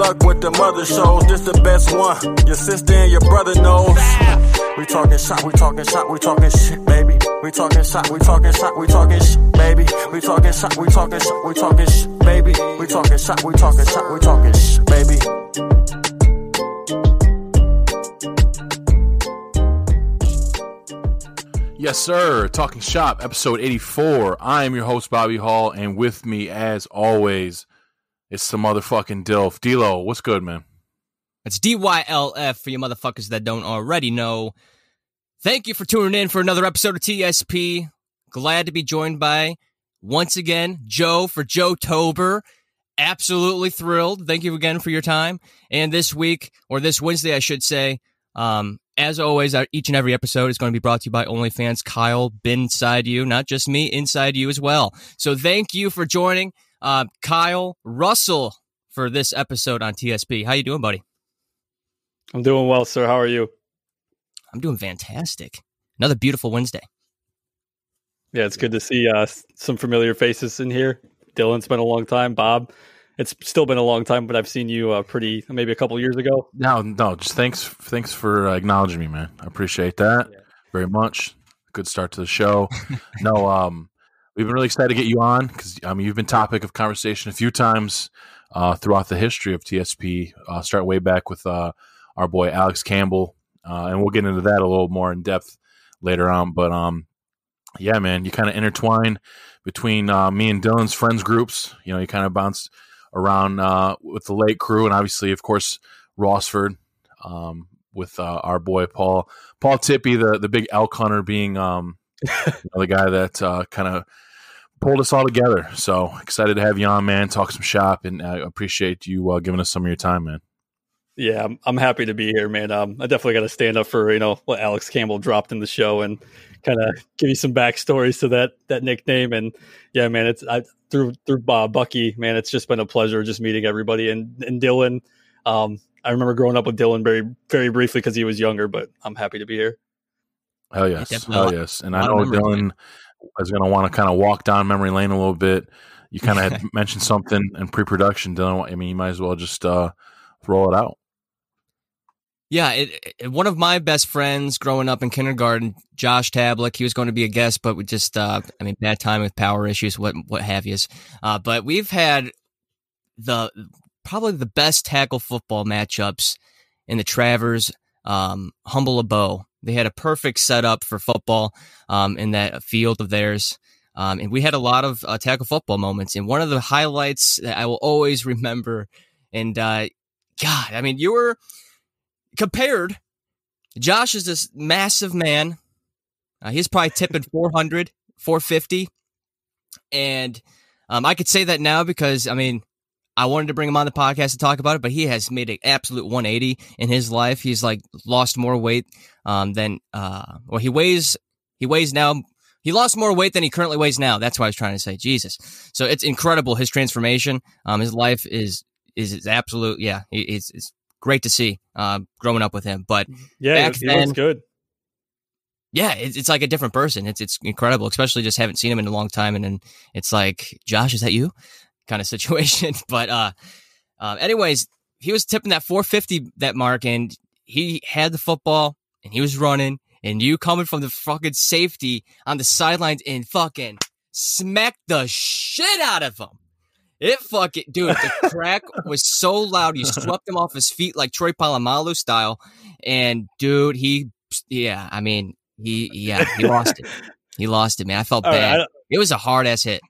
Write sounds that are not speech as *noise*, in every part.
Luck with the mother shows. This the best one. Your sister and your brother knows. We talking shot, we talking shot, we talking shit, baby. We talking shot, we talking shot, we talking shit, baby. We talking shot, we talking shot, we talking shit, baby. We talking shot, we talking shot, we talking shit, baby. Yes, sir. Talking Shop, episode 84. I am your host, Bobby Hall, and with me, as always, it's the motherfucking Dilf. Dilo, what's good, man? It's DYLF for you motherfuckers that don't already know. Thank you for tuning in for another episode of TSP. Glad to be joined by, once again, Joe for Joe Tober. Absolutely thrilled. Thank you again for your time. And this week, or this Wednesday, I should say, um, as always, each and every episode is going to be brought to you by OnlyFans. Kyle, inside you, not just me, inside you as well. So thank you for joining uh, Kyle Russell for this episode on TSP. How you doing, buddy? I'm doing well, sir. How are you? I'm doing fantastic. Another beautiful Wednesday. Yeah, it's good to see uh, some familiar faces in here. Dylan's been a long time. Bob, it's still been a long time, but I've seen you uh, pretty maybe a couple years ago. No, no, just thanks, thanks for uh, acknowledging me, man. I appreciate that yeah. very much. Good start to the show. *laughs* no, um, we've been really excited to get you on because I mean you've been topic of conversation a few times uh, throughout the history of TSP. Uh, start way back with uh, our boy Alex Campbell, uh, and we'll get into that a little more in depth later on. But um, yeah, man, you kind of intertwine between uh, me and Dylan's friends groups. You know, you kind of bounce around uh, with the late crew, and obviously, of course, Rossford. Um, with our boy Paul Paul Tippy, the the big elk hunter, being um, *laughs* you know, the guy that kind of pulled us all together. So excited to have you on, man. Talk some shop, and I appreciate you uh, giving us some of your time, man. Yeah, I'm, I'm happy to be here, man. Um, I definitely got to stand up for you know what Alex Campbell dropped in the show and kind of give you some backstories to that that nickname. And yeah, man, it's I, through through Bob Bucky, man. It's just been a pleasure just meeting everybody and and Dylan. Um, I remember growing up with Dylan very very briefly because he was younger, but I'm happy to be here. Hell yes, hell yes, and I know Dylan is going to want to kind of walk down memory lane a little bit. You *laughs* kind of mentioned something in pre-production. I mean, you might as well just uh, roll it out. Yeah, it, it, one of my best friends growing up in kindergarten, Josh Tablick, he was going to be a guest, but we just, uh, I mean, bad time with power issues, what what have you. Uh, but we've had the probably the best tackle football matchups in the Travers um, Humble Abo they had a perfect setup for football um, in that field of theirs. Um, and we had a lot of uh, tackle football moments. And one of the highlights that I will always *laughs* remember, and uh, God, I mean, you were compared. Josh is this massive man. Uh, he's probably tipping *laughs* 400, 450. And um, I could say that now because, I mean, I wanted to bring him on the podcast to talk about it, but he has made an absolute 180 in his life. He's like lost more weight um, than, uh, well, he weighs, he weighs now. He lost more weight than he currently weighs now. That's what I was trying to say. Jesus. So it's incredible his transformation. Um, his life is is, is absolute. Yeah, it's, it's great to see uh, growing up with him. But yeah, back he then, looks good. Yeah, it's, it's like a different person. It's it's incredible, especially just haven't seen him in a long time. And then it's like, Josh, is that you? Kind of situation. *laughs* but uh, uh, anyways, he was tipping that 450 that mark, and he had the football, and he was running, and you coming from the fucking safety on the sidelines and fucking smacked the shit out of him. It fucking dude, the *laughs* crack was so loud. You swept him off his feet like Troy Polamalu style, and dude, he yeah, I mean he yeah he lost it. He lost it, man. I felt All bad. Right, I, it was a hard ass hit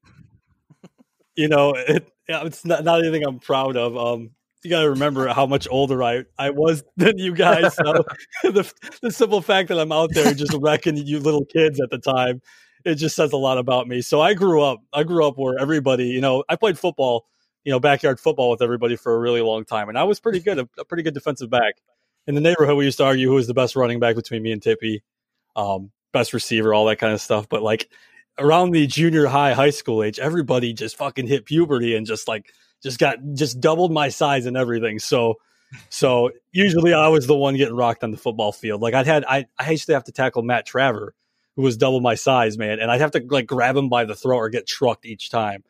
you know, it, it's not, not anything I'm proud of. Um, you got to remember how much older I, I was *laughs* than you guys. So *laughs* the, the simple fact that I'm out there just wrecking you little kids at the time, it just says a lot about me. So I grew up, I grew up where everybody, you know, I played football you know backyard football with everybody for a really long time, and I was pretty good, a, a pretty good defensive back. In the neighborhood, we used to argue who was the best running back between me and Tippy, um, best receiver, all that kind of stuff. But like around the junior high, high school age, everybody just fucking hit puberty and just like just got just doubled my size and everything. So so usually I was the one getting rocked on the football field. Like I'd had I I used to have to tackle Matt Traver, who was double my size, man, and I'd have to like grab him by the throat or get trucked each time.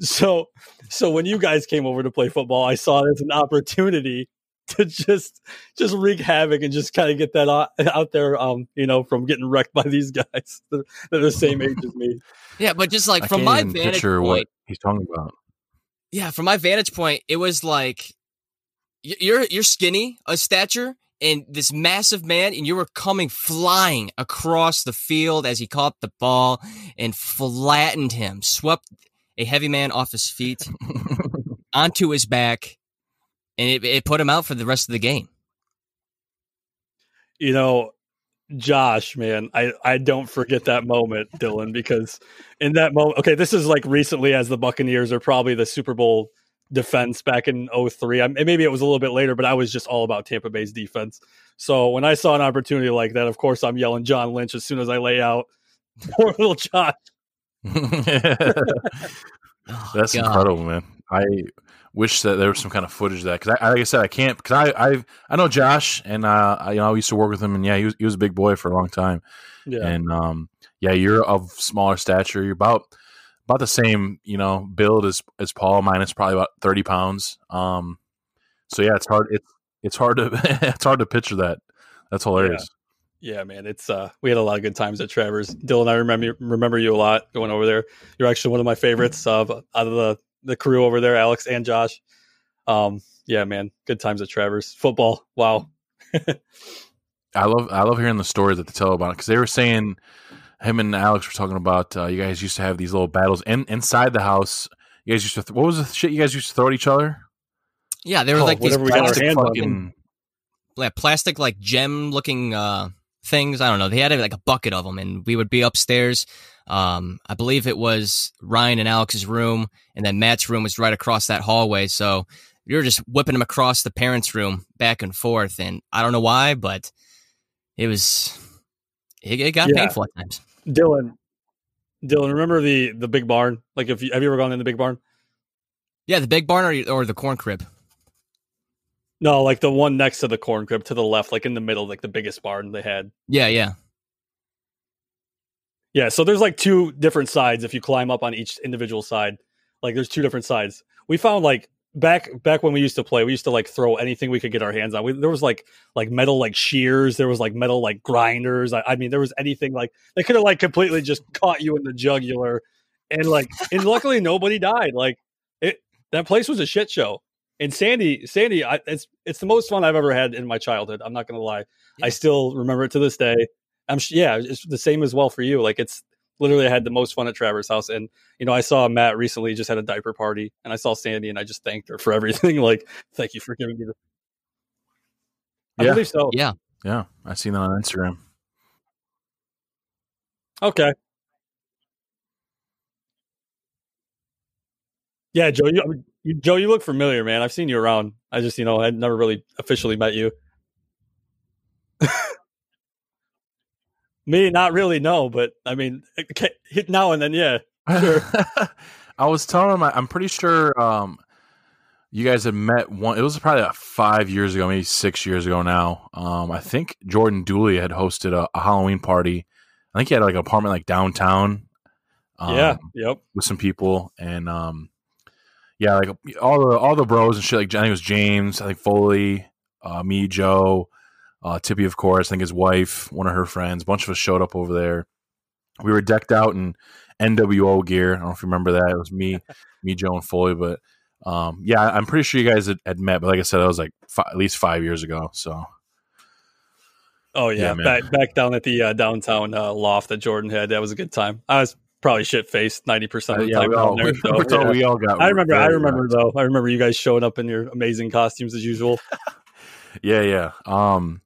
So so when you guys came over to play football, I saw it as an opportunity *laughs* to just just wreak havoc and just kind of get that out, out there um you know from getting wrecked by these guys *laughs* that are the same age as me Yeah, but just like I from my vantage picture point, what he's talking about. yeah, from my vantage point, it was like you're you're skinny, a stature, and this massive man, and you were coming flying across the field as he caught the ball and flattened him, swept a heavy man off his feet *laughs* onto his back, and it, it put him out for the rest of the game. you know josh man i i don't forget that moment dylan because in that moment okay this is like recently as the buccaneers are probably the super bowl defense back in 03 I, maybe it was a little bit later but i was just all about tampa bay's defense so when i saw an opportunity like that of course i'm yelling john lynch as soon as i lay out *laughs* poor little josh Oh, *laughs* That's *laughs* God. incredible, man. I wish that there was some kind of footage of that because I, like I said, I can't because I, I I know Josh and uh, I, you know I used to work with him and yeah, he was he was a big boy for a long time yeah and um yeah, you're of smaller stature. You're about about the same you know build as as Paul, minus probably about thirty pounds. Um, so yeah, it's hard. It's it's hard to *laughs* it's hard to picture that. That's hilarious. Yeah, man, it's uh we had a lot of good times at Travers. Dylan, I remember remember you a lot going over there. You're actually one of my favorites of out of the the crew over there, Alex and Josh. Um, yeah, man, good times at Travers. Football, wow. *laughs* I love I love hearing the stories that they tell about it because they were saying him and Alex were talking about uh, you guys used to have these little battles in, inside the house. You guys used to th- what was the shit you guys used to throw at each other? Yeah, there were Oh, like these whatever we got our plastic hands fucking like plastic like gem looking uh things. I don't know. They had like a bucket of them, and we would be upstairs. Um, I believe it was Ryan and Alex's room, and then Matt's room was right across that hallway. So you were just whipping them across the parents' room back and forth, and I don't know why, but it was it, it got Yeah. painful at times. Dylan, Dylan, remember the the big barn? Like, if you have you ever gone in the big barn? Yeah, the big barn or, or the corn crib. No, like the one next to the corn crib to the left, like in the middle, like the biggest barn they had. Yeah, yeah. Yeah, so there's like two different sides if you climb up on each individual side. Like there's two different sides. We found like back back when we used to play, we used to like throw anything we could get our hands on. We, there was like like metal like shears, there was like metal like grinders. I, I mean, there was anything like they could have like completely just *laughs* caught you in the jugular, and like and luckily nobody died. Like it that place was a shit show. And Sandy, Sandy, I, it's it's the most fun I've ever had in my childhood. I'm not gonna lie. I still remember it to this day. I'm sh- yeah, it's the same as well for you. Like it's literally I had the most fun at Travers' house, and you know I saw Matt recently just had a diaper party, and I saw Sandy, and I just thanked her for *laughs* everything. like, thank you for giving me the. I Yeah. believe so. Yeah. Yeah, I've seen that on Instagram. Okay. Yeah, Joe, you, you Joe, you look familiar, man. I've seen you around. I just, you know, I'd never really officially met you. *laughs* Me, not really, no, but I mean, hit now and then, yeah. Sure. *laughs* I was telling him I, I'm pretty sure um, you guys had met one. It was probably about five years ago, maybe six years ago now. Um, I think Jordan Dooley had hosted a, a Halloween party. I think he had like an apartment like downtown. Um, yeah, yep. with some people and um yeah like all the all the bros and shit like I think it was James I think Foley uh me Joe uh Tippy of course I think his wife one of her friends a bunch of us showed up over there we were decked out in NWO gear I don't know if you remember that it was me *laughs* me Joe and Foley but um yeah I'm pretty sure you guys had, had met but like I said that was like fi- at least five years ago so Oh yeah, Yeah, back back down at the uh, downtown uh, loft that Jordan had. That was a good time. I was probably shit faced ninety percent of the Uh, yeah time we all, there. so, *laughs* yeah. we all got I remember. I remember though. I remember you guys showing up in your amazing costumes as usual. *laughs* Yeah, yeah. Um,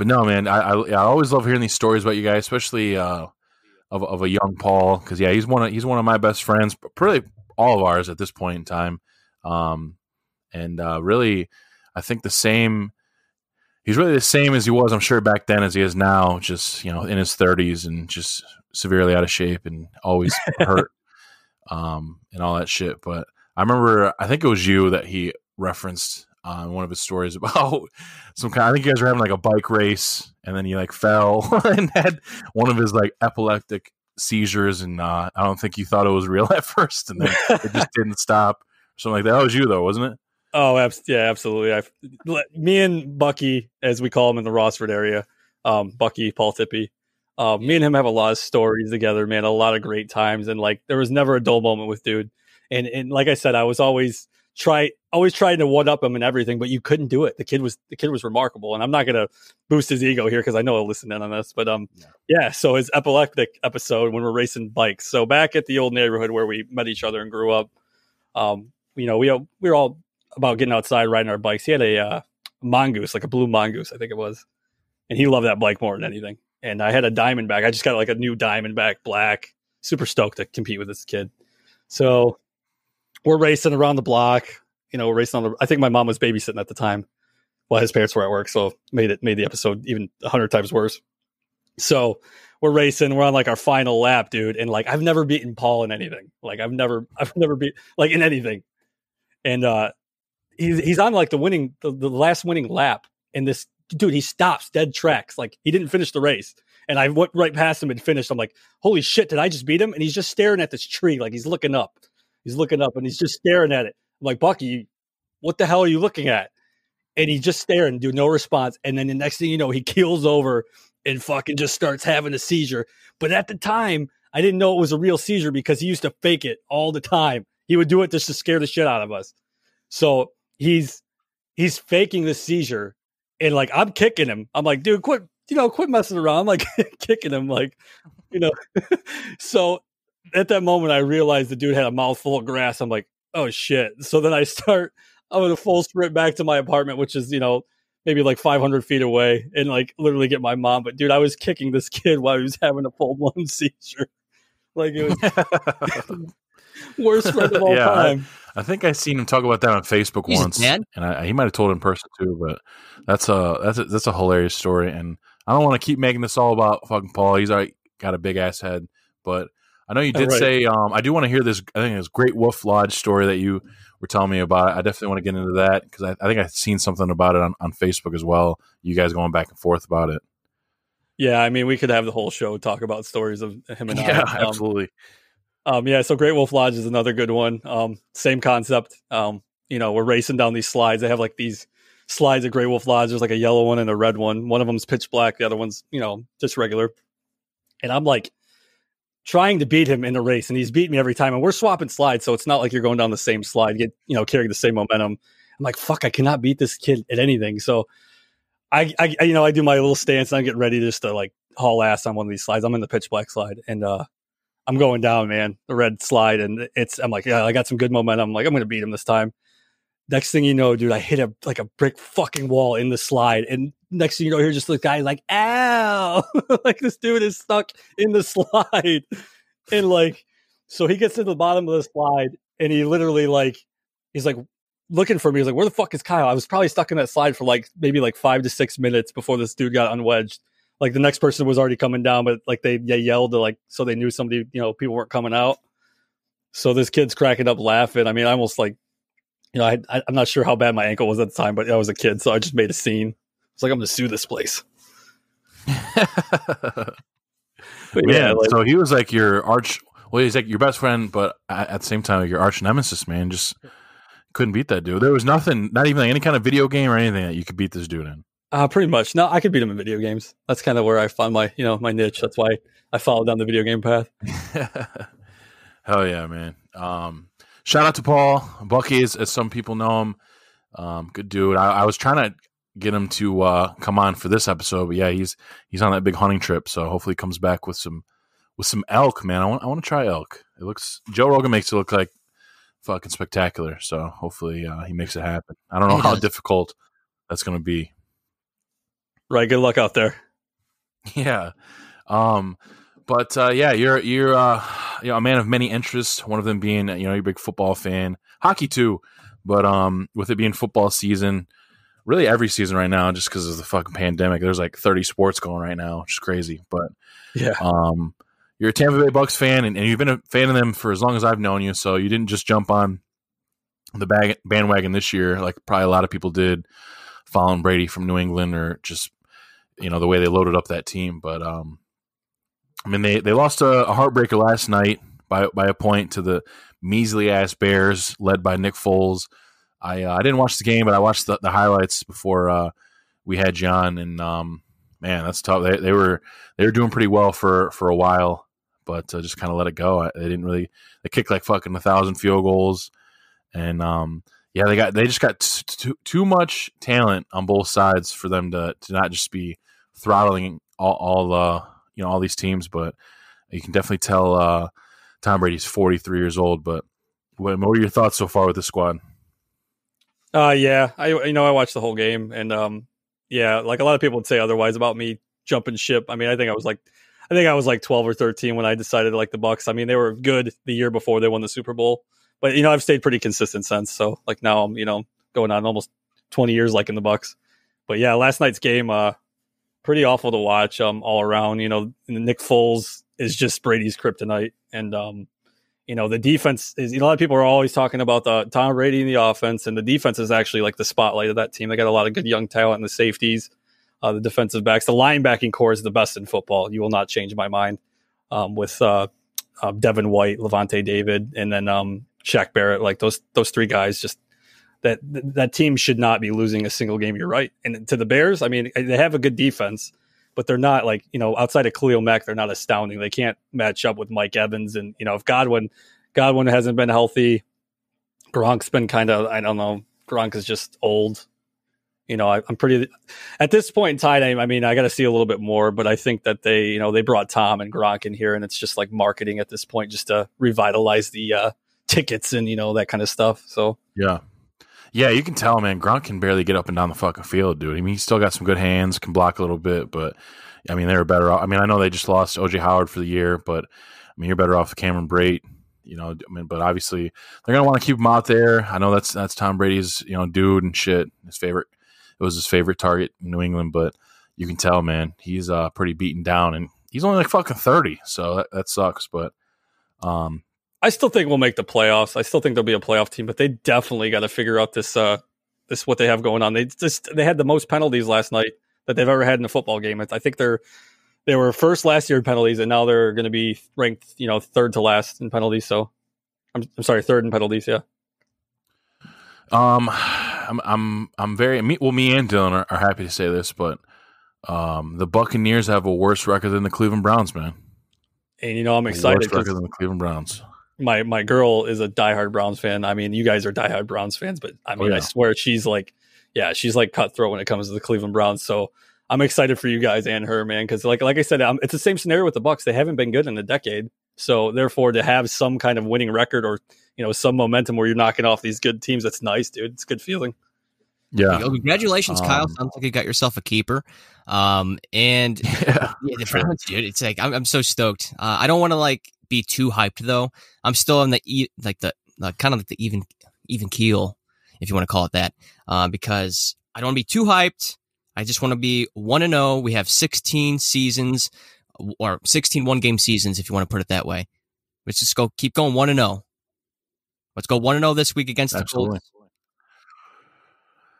but no, man, I I, I always love hearing these stories about you guys, especially uh, of of a young Paul, because yeah, he's one of he's one of my best friends, really all of ours at this point in time. Um, and uh, really, I think the same. He's really the same as he was, I'm sure, back then as he is now. Just you know, in his 30s and just severely out of shape and always *laughs* hurt, um, and all that shit. But I remember, I think it was you that he referenced uh, one of his stories *laughs* about some kind. I think you guys were having like a bike race, and then he like fell *laughs* and had one of his like epileptic seizures, and uh, I don't think you thought it was real *laughs* at first, and then it just didn't stop. Something like that. That was you though, wasn't it? Oh, abs- yeah, absolutely. I, me and Bucky, as we call him in the Rossford area, um, Bucky Paul Tippy. Uh, me and him have a lot of stories together, man. A lot of great times, and like there was never a dull moment with dude. And and like I said, I was always try always trying to one up him and everything, but you couldn't do it. The kid was the kid was remarkable, and I'm not gonna boost his ego here because I know he'll listen in on this. But um, yeah. yeah. So his epileptic episode when we're racing bikes. So back at the old neighborhood where we met each other and grew up, um, you know, we we were all about getting outside riding our bikes. He had a uh, mongoose, like a blue mongoose, I think it was, and he loved that bike more than anything. And I had a Diamondback. I just got like a new Diamondback black. Super stoked to compete with this kid. So we're racing around the block. You know, we're racing on the. I think my mom was babysitting at the time while his parents were at work, so made it made the episode even a hundred times worse. So we're racing. We're on like our final lap, dude, and like I've never beaten Paul in anything. Like I've never, I've never beat like in anything. And uh he's he's on like the winning, the, the last winning lap, and this dude he stops dead tracks. Like he didn't finish the race. And I went right past him and finished. I'm like, holy shit, did I just beat him? And he's just staring at this tree, like he's looking up. He's looking up and he's just staring at it. I'm like, Bucky, what the hell are you looking at? And he's just staring, do no response. And then the next thing you know, he *laughs* keels over and fucking just starts having a seizure. But at the time, I didn't know it was a real seizure because he used to fake it all the time. He would do it just to scare the shit out of us. So he's he's faking the seizure, and like I'm kicking him. I'm like, dude, quit, you know, quit messing around. I'm like *laughs* kicking him, like, you know. *laughs* so at that moment, I realized the dude had a mouthful of grass. I'm like, oh shit. So then I *laughs* start, I'm going to full sprint back to my apartment, which is, you know, maybe like 500 feet away and like literally get my mom. But dude, I was kicking this *laughs* kid while he was having a full blown *laughs* seizure. Like it was worst friend of all yeah, time. I, I, think I seen him talk about that on Facebook He's once, and I, he might have told in person too. But that's a that's a, that's a hilarious story, and I don't want to keep making this all about fucking Paul. He's already got a big ass head, but I know you *laughs* did right. say. Um, I do want to hear this. I think it's Great Wolf Lodge story that you were telling me about. I definitely want to get into that because I, I, think I've seen something about it on, on Facebook as well. You guys going back and forth about it. Yeah, I mean, we could have the whole show talk about stories of him and *laughs* yeah, I. Um, absolutely. Um, yeah, so Great Wolf Lodge is another good one. Um, same concept. Um, you know, we're racing down these slides. They have like these slides at Great Wolf Lodge. There's like a yellow one and a red one. One of them's pitch black. The other one's, you know, just regular. And I'm like trying to beat him in the race, and he's beat me every time. And we're swapping slides, so it's not like you're going down the same slide, get you know, carrying the same momentum. I'm like, fuck, I cannot beat this kid at anything. So I, I you know, I do my little stance, and I'm getting ready just to like haul ass on one of these slides. I'm in the pitch black slide, and uh, I'm going down, man, the red slide, and it's I'm like, yeah, I got some good momentum. I'm like, I'm gonna beat him this time. Next thing you know, dude, I hit a like a brick fucking wall in the slide, and next thing you know, here's just the guy like, ow, *laughs* like this dude is stuck in the slide, and like, so he gets to the bottom of the slide, and he literally like, he's like looking for me. He's like, where the fuck is Kyle? I was probably stuck in that slide for like maybe like five to six minutes before this dude got unwedged. Like the next person was already coming down, but like they, they yelled to like so they knew somebody, you know, people weren't coming out. So this kid's cracking up laughing. I mean, I almost like you know, I, I am not sure how bad my ankle was at the time, but I was a kid, so I just made a scene. It's like I'm going to sue this place. *laughs* yeah, like, so he was like your arch. Well, he's like your best friend, but at the same time, your arch nemesis, man. Just couldn't beat that dude. There was nothing, not even like any kind of video game or anything that you could beat this dude in. Uh, pretty much. No, I could beat him in video games. That's kind of where I find my, you know, my niche. That's why I followed down the video game path. *laughs* Hell yeah, man. Um, shout out to Paul Bucky, as, as some people know him. Um, good dude. I, I, was trying to get him to uh, come on for this episode, but yeah, he's he's on that big hunting trip. So hopefully, he comes back with some with some elk. Man, I want I want to try elk. It looks Joe Rogan makes it look like fucking spectacular. So hopefully, uh, he makes it happen. I don't know how difficult that's going to be. Right. Good luck out there. *laughs* Yeah. Um, but uh, yeah, you're you're uh, you know a man of many interests. One of them being you know you're a big football fan, hockey too. But um, with it being football season, really every season right now, just because of the fucking pandemic, there's like 30 sports going right now, which is crazy. But Yeah. um, you're a Tampa Bay Bucks fan, and, and you've been a fan of them for as long as I've known you. So you didn't just jump on the bag, bandwagon this year, like probably a lot of people did, following Brady from New England, or just you know the way they loaded up that team. But um, I mean, they they lost a, a heartbreaker last night by by a point to the measly ass Bears, led by Nick Foles. I uh, I didn't watch the game, but I watched the, the highlights before uh, we had John, and um, man, that's tough. They, they were they were doing pretty well for for a while, but uh, just kind of let it go. They didn't really they kicked like fucking a thousand field goals, and um, yeah, they got they just got t- t- too much talent on both sides for them to to not just be throttling all all uh, you know all these teams, but you can definitely tell uh, Tom Brady's forty three years old. But what, what are your thoughts so far with the squad? Uh yeah, I you know I watched the whole game and um yeah, like a lot of people would say otherwise about me jumping ship. I mean, I think I was like I think I was like 12 or 13 when I decided to like the Bucks. I mean, they were good the year before they won the Super Bowl. But you know, I've stayed pretty consistent since. So like now I'm, you know, going on almost 20 years like in the Bucks. But yeah, last night's game uh pretty awful to watch um all around, you know, Nick Foles is just Brady's kryptonite and um you know, the defense is, you know, a lot of people are always talking about the Tom Brady and the offense, and the defense is actually like the spotlight of that team. They got a lot of good young talent in the safeties, uh, the defensive backs. The linebacking core is the best in football. You will not change my mind um, with uh, uh, Devin White, Lavonte David, and then um, Shaq Barrett. Like those those three guys, just that that team should not be losing a single game. You're right. And to the Bears, I mean, they have a good defense, but they're not like you know outside of Khalil Mack, they're not astounding. They can't match up with Mike Evans, and you know if Godwin Godwin hasn't been healthy, Gronk's been kind of I don't know. Gronk is just old. You know, I, am pretty at this point in time. I mean, I got to see a little bit more, but I think that they, you know, they brought Tom and Gronk in here, and it's just like marketing at this point, just to revitalize the uh, tickets and you know that kind of stuff. So yeah, yeah, you can tell, man. Gronk can barely get up and down the fucking field, dude. I mean, he's still got some good hands, can block a little bit, but I mean, they were better off. I mean, I know they just lost OJ Howard for the year, but I mean, you're better off with Cameron Brate. You know, I mean, but obviously they're gonna want to keep him out there. I know that's that's Tom Brady's you know dude and shit. His favorite, it was his favorite target in New England, but you can tell, man, he's uh pretty beaten down, and he's only like fucking thirty, so that, that sucks. But um, I still think we'll make the playoffs. I still think there'll be a playoff team, but they definitely got to figure out this uh this what they have going on. They just they had the most penalties last night that they've ever had in a football game. I think they're they were first last year in penalties, and now they're going to be ranked, you know, third to last in penalties. So, I'm, I'm sorry, third in penalties. Yeah. Um, I'm I'm I'm very me, well. Me and Dylan are, are happy to say this, but um, the Buccaneers have a worse record than the Cleveland Browns, man. And you know, I'm excited. Worse record than the Cleveland Browns. My my girl is a diehard Browns fan. I mean, you guys are diehard Browns fans, but I mean, oh, yeah. I swear she's like, yeah, she's like cutthroat when it comes to the Cleveland Browns. So I'm excited for you guys and her, man, because like like I said, um, it's the same scenario with the Bucks. They haven't been good in a decade, so therefore to have some kind of winning record or you know some momentum where you're knocking off these good teams, that's nice, dude. It's a good feeling. Yeah. Congratulations, um, Kyle. Sounds like you got yourself a keeper. Um, and *laughs* yeah, yeah the Browns, dude. It's like I'm, I'm so stoked. Uh, I don't want to like be too hyped though. I'm still in the e- like the uh, kind of like the even even keel, if you want to call it that, uh, because I don't want to be too hyped. I just want to be 1 and 0. We have 16 seasons or 16 one game seasons if you want to put it that way. Let's just go keep going 1 and 0. Let's go 1 and 0 this week against Absolutely. the Colts.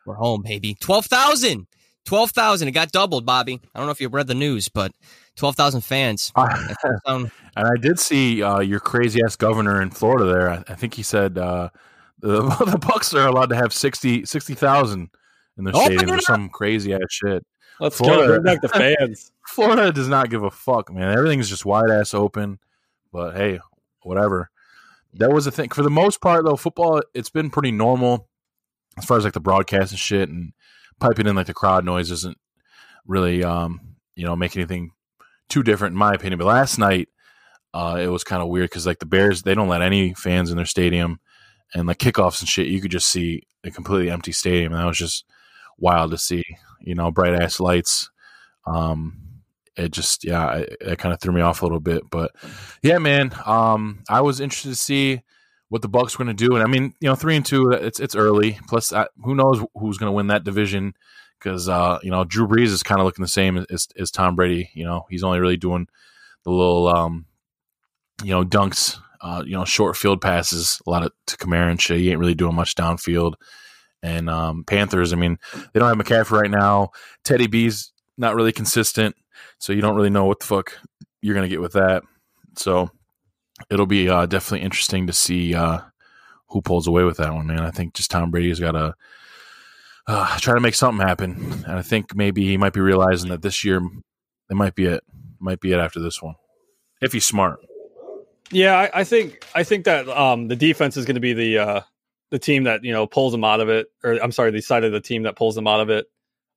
We're home, baby. 12,000. 12,000. It got doubled, Bobby. I don't know if you read the news, but 12,000 fans. *laughs* and I did see uh, your crazy ass governor in Florida there. I, I think he said uh, *laughs* the, the Bucks are allowed to have 60 60,000 in the oh, stadium or some crazy ass shit. Let's Florida, go. Bring back the *laughs* fans. Florida does not give a fuck, man. Everything's just wide ass open. But hey, whatever. That was a thing. For the most part, though, football it's been pretty normal as far as like the broadcast and shit, and piping in like the crowd noise isn't really, um, you know, make anything too different in my opinion. But last night, uh, it was kind of weird because like the Bears, they don't let any fans in their stadium, and like kickoffs and shit, you could just see a completely empty stadium. And that was just wild to see. You know, bright ass lights. Um, it just yeah, it, it kind of threw me off a little bit. But yeah, man, um, I was interested to see what the Bucks were going to do. And I mean, you know, three and two, it's it's early. Plus, uh, who knows who's going to win that division? Because uh, you know, Drew Brees is kind of looking the same as, as Tom Brady. You know, he's only really doing the little, um, you know, dunks, uh, you know, short field passes, a lot of to Kamara and shit. He ain't really doing much downfield. And um, Panthers, I mean, they don't have McCaffrey right now. Teddy B's not really consistent, so you don't really know what the fuck you're to get with that. So it'll be uh, definitely interesting to see uh, who pulls away with that one, man. I think just Tom Brady's got to uh, try to make something happen, and I think maybe he might be realizing that this year it might be it, might be it after this one, if he's smart. Yeah, I, I think I think that um, the defense is going to be the uh, the team that you know pulls them out of it, or I'm sorry, the side of the team that pulls them out of it.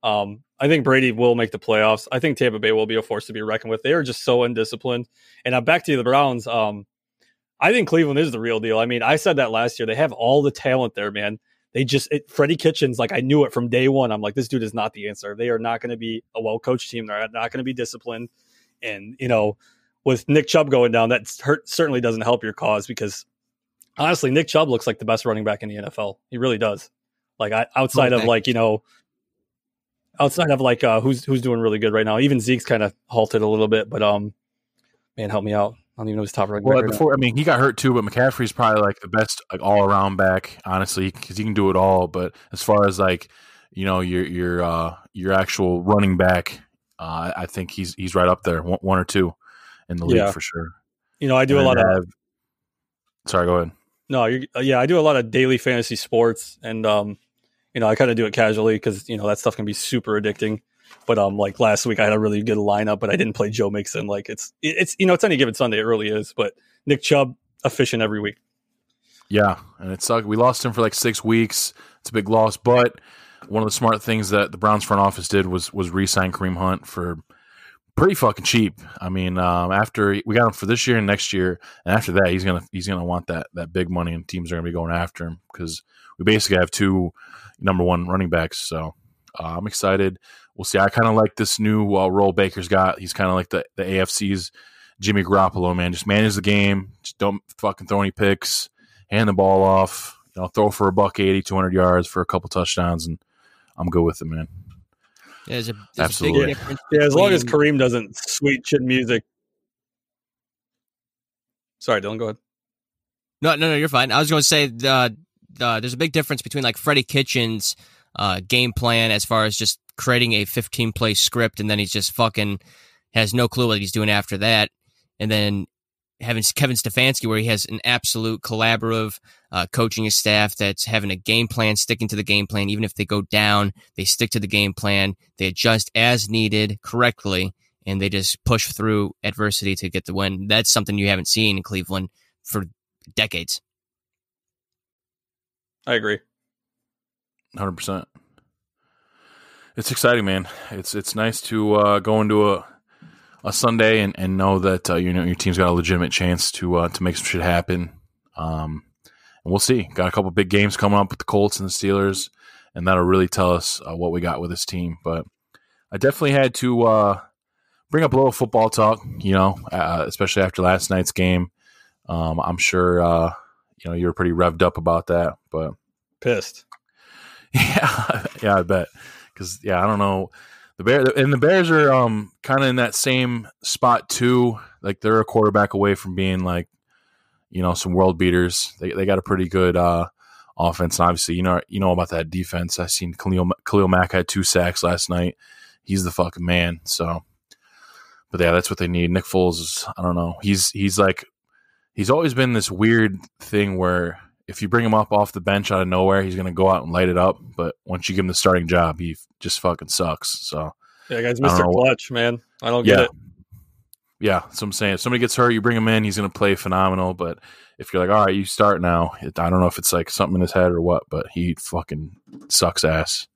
Um, I think Brady will make the playoffs. I think Tampa Bay will be a force to be reckoned with. They are just so undisciplined. And uh, back to the Browns. Um, I think Cleveland is the real deal. I mean, I said that last year. They have all the talent there, man. They just it, Freddie Kitchens, like I knew it from day one. I'm like, this dude is not the answer. They are not going to be a well coached team. They're not going to be disciplined. And you know, with Nick Chubb going down, that hurt, certainly doesn't help your cause because honestly, Nick Chubb looks like the best running back in the NFL. He really does. Like I, outside of like you know, outside of like uh, who's who's doing really good right now. Even Zeke's kind of halted a little bit, but um, man, help me out. I don't even know his top running well, before, I mean, he got hurt too, but McCaffrey's probably like the best like all around back, honestly, because he can do it all. But as far as like you know your your uh, your actual running back, uh, I think he's he's right up there, one, one or two in the league yeah. for sure. You know, I do and a lot of. Sorry, go ahead. No, uh, yeah, I do a lot of daily fantasy sports, and um, you know, I kind of do it casually because you know that stuff can be super addicting. But um, like last week, I had a really good lineup, but I didn't play Joe Mixon. Like it's it's you know it's any given Sunday, it really is. But Nick Chubb efficient every week. Yeah, and it sucked. We lost him for like six weeks. It's a big loss, but one of the smart things that the Browns front office did was was re-sign Kareem Hunt for pretty fucking cheap. I mean, um, after we got him for this year and next year, and after that, he's gonna he's gonna want that that big money, and teams are gonna be going after him because we basically have two number one running backs. So uh, I'm excited. We'll see. I kind of like this new uh, role Baker's got. He's kind of like the, the AFC's Jimmy Garoppolo, man. Just manage the game. Just don't fucking throw any picks. Hand the ball off. You know, throw for a buck 80, 200 yards for a couple touchdowns, and I'm good with it, man. Yeah, there's a, there's Absolutely. A yeah, as long as Kareem doesn't sweet shit music. Sorry, Dylan, go ahead. No, no, no, you're fine. I was going to say uh, uh, there's a big difference between like Freddie Kitchens' uh, game plan as far as just creating a 15 play script and then he's just fucking has no clue what he's doing after that, and then having Kevin Stefanski where he has an absolute collaborative uh, coaching staff that's having a game plan, sticking to the game plan. Even if they go down, they stick to the game plan. They adjust as needed correctly, and they just push through adversity to get the win. That's something you haven't seen in Cleveland for decades. I agree. Hundred percent. It's exciting, man. It's it's nice to uh, go into a a Sunday and, and know that uh, you know your team's got a legitimate chance to uh, to make some shit happen. Um, and we'll see. Got a couple big games coming up with the Colts and the Steelers, and that'll really tell us uh, what we got with this team. But I definitely had to uh, bring up a little football talk. You know, uh, especially after last night's game. Um, I'm sure uh, you know you were pretty revved up about that, but pissed. *laughs* Yeah, yeah, I bet. Because yeah, I don't know the bear and the Bears are um kind of in that same spot too. Like they're a quarterback away from being like you know some world beaters. They they got a pretty good uh offense. And obviously, you know you know about that defense. I seen Khalil Khalil Mack had two sacks last night. He's the fucking man. So, but yeah, that's what they need. Nick Foles is I don't know. He's he's like he's always been this weird thing where if you bring him up off the bench out of nowhere, he's going to go out and light it up. But once you give him the starting job, he just fucking sucks. So yeah, guys, Mister Clutch, man, I don't get yeah. it. Yeah, so I'm saying if somebody gets hurt, you bring him in, he's going to play phenomenal. But if you're like, all right, you start now, it, I don't know if it's like something in his head or what, but he fucking sucks ass.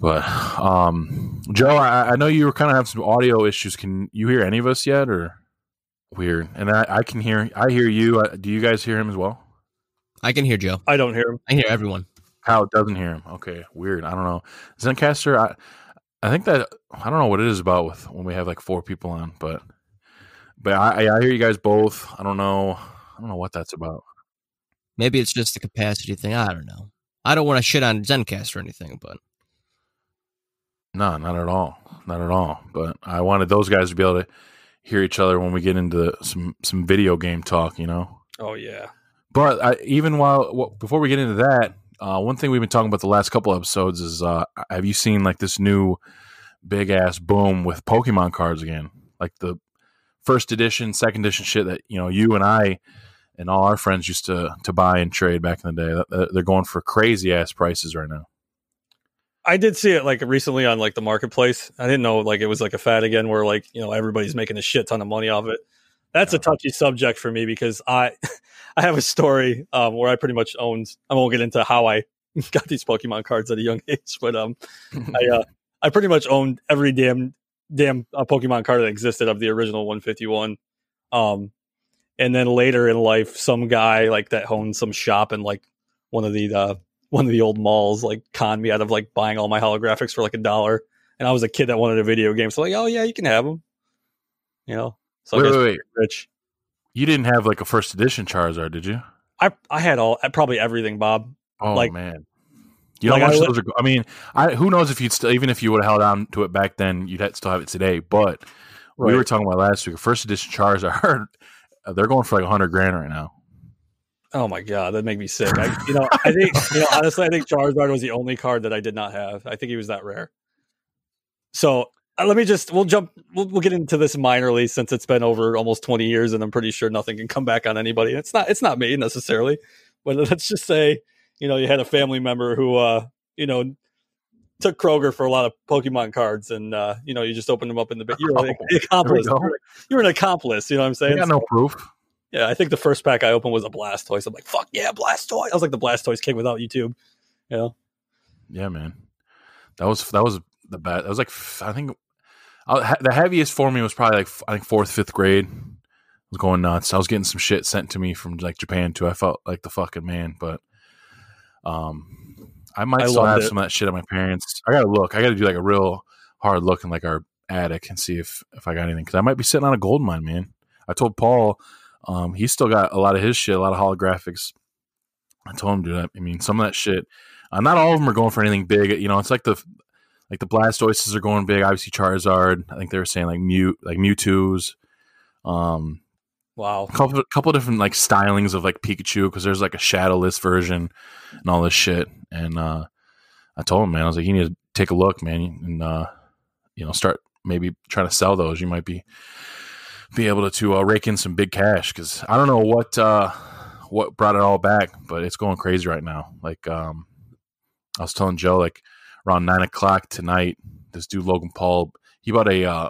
But um, Joe, I, I know you were kind of having some audio issues. Can you hear any of us yet, or weird? And I, I can hear, I hear you. Do you guys hear him as well? I can hear Joe. I don't hear him. I hear everyone. Kyle doesn't hear him. Okay, weird. I don't know. Zencastr, I I think that I don't know what it is about with when we have like four people on, but but I I hear you guys both. I don't know. I don't know what that's about. Maybe it's just a capacity thing. I don't know. I don't want to shit on Zencast or anything, but no, not at all, not at all. But I wanted those guys to be able to hear each other when we get into some some video game talk. You know. Oh yeah. But I, even while before we get into that, uh, one thing we've been talking about the last couple episodes is uh, have you seen like this new big ass boom with Pokemon cards again? Like the first edition, second edition shit that you know you and I and all our friends used to to buy and trade back in the day. They're going for crazy ass prices right now. I did see it like recently on like the marketplace. I didn't know like it was like a fad again where like you know everybody's making a shit ton of money off it. That's a touchy subject for me because I *laughs* I have a story um, where I pretty much owned. I won't get into how I *laughs* got these Pokemon cards at a young *laughs* age, but um, I uh, I pretty much owned every damn damn uh, Pokemon card that existed of the original 151. Um, and then later in life, some guy like that owned some shop in like one of the uh, one of the old malls like conned me out of like buying all my holographics for like a dollar. And I was a kid that wanted a video game, so like, oh yeah, you can have them. You know, so wait, wait, wait, rich. You didn't have like a first edition Charizard, did you? I I had all probably everything, Bob. Oh like, man, you know like much I, those are. I mean, I who knows if you'd still even if you would have held on to it back then, you'd still have it today. But right. we were talking about last week. First edition Charizard, *laughs* they're going for like hundred grand right now. Oh my god, that make me sick. I, you know, I think you know honestly, I think Charizard was the only card that I did not have. I think he was that rare. So uh, let me just we'll jump we'll, we'll get into this minorly since it's been over almost 20 years and i'm pretty sure nothing can come back on anybody it's not it's not me necessarily but *laughs* let's just say you know you had a family member who uh you know took kroger for a lot of pokemon cards and uh you know you just opened them up in the you're oh, an accomplice you're an accomplice you know what i'm saying I got no proof yeah, I think the first pack I opened was a Blastoise. I'm like, fuck yeah, Blastoise. I was like the Blastoise king without YouTube. You know? Yeah, man. That was that was the bad. That was like I think the heaviest for me was probably like I think fourth, fifth grade. I was going nuts. I was getting some shit sent to me from like Japan too. I felt like the fucking man, but um, I might I still have it. some of that shit at my parents. I gotta look. I gotta do like a real hard look in like our attic and see if if I got anything because I might be sitting on a gold mine, man. I told Paul um, he's still got a lot of his shit, a lot of holographics. I told him, dude. I mean, some of that shit. Uh, not all of them are going for anything big. You know, it's like the like the Blastoises are going big. Obviously, Charizard. I think they were saying like Mew, like Mewtwo's. Um, wow, a couple, couple different like stylings of like Pikachu because there's like a shadowless version and all this shit. And uh, I told him, man, I was like, you need to take a look, man, and uh, you know, start maybe trying to sell those. You might be be able to, to uh, rake in some big cash because I don't know what uh, what brought it all back, but it's going crazy right now. Like um, I was telling Joe, like around nine o'clock tonight, this dude Logan Paul he bought a uh,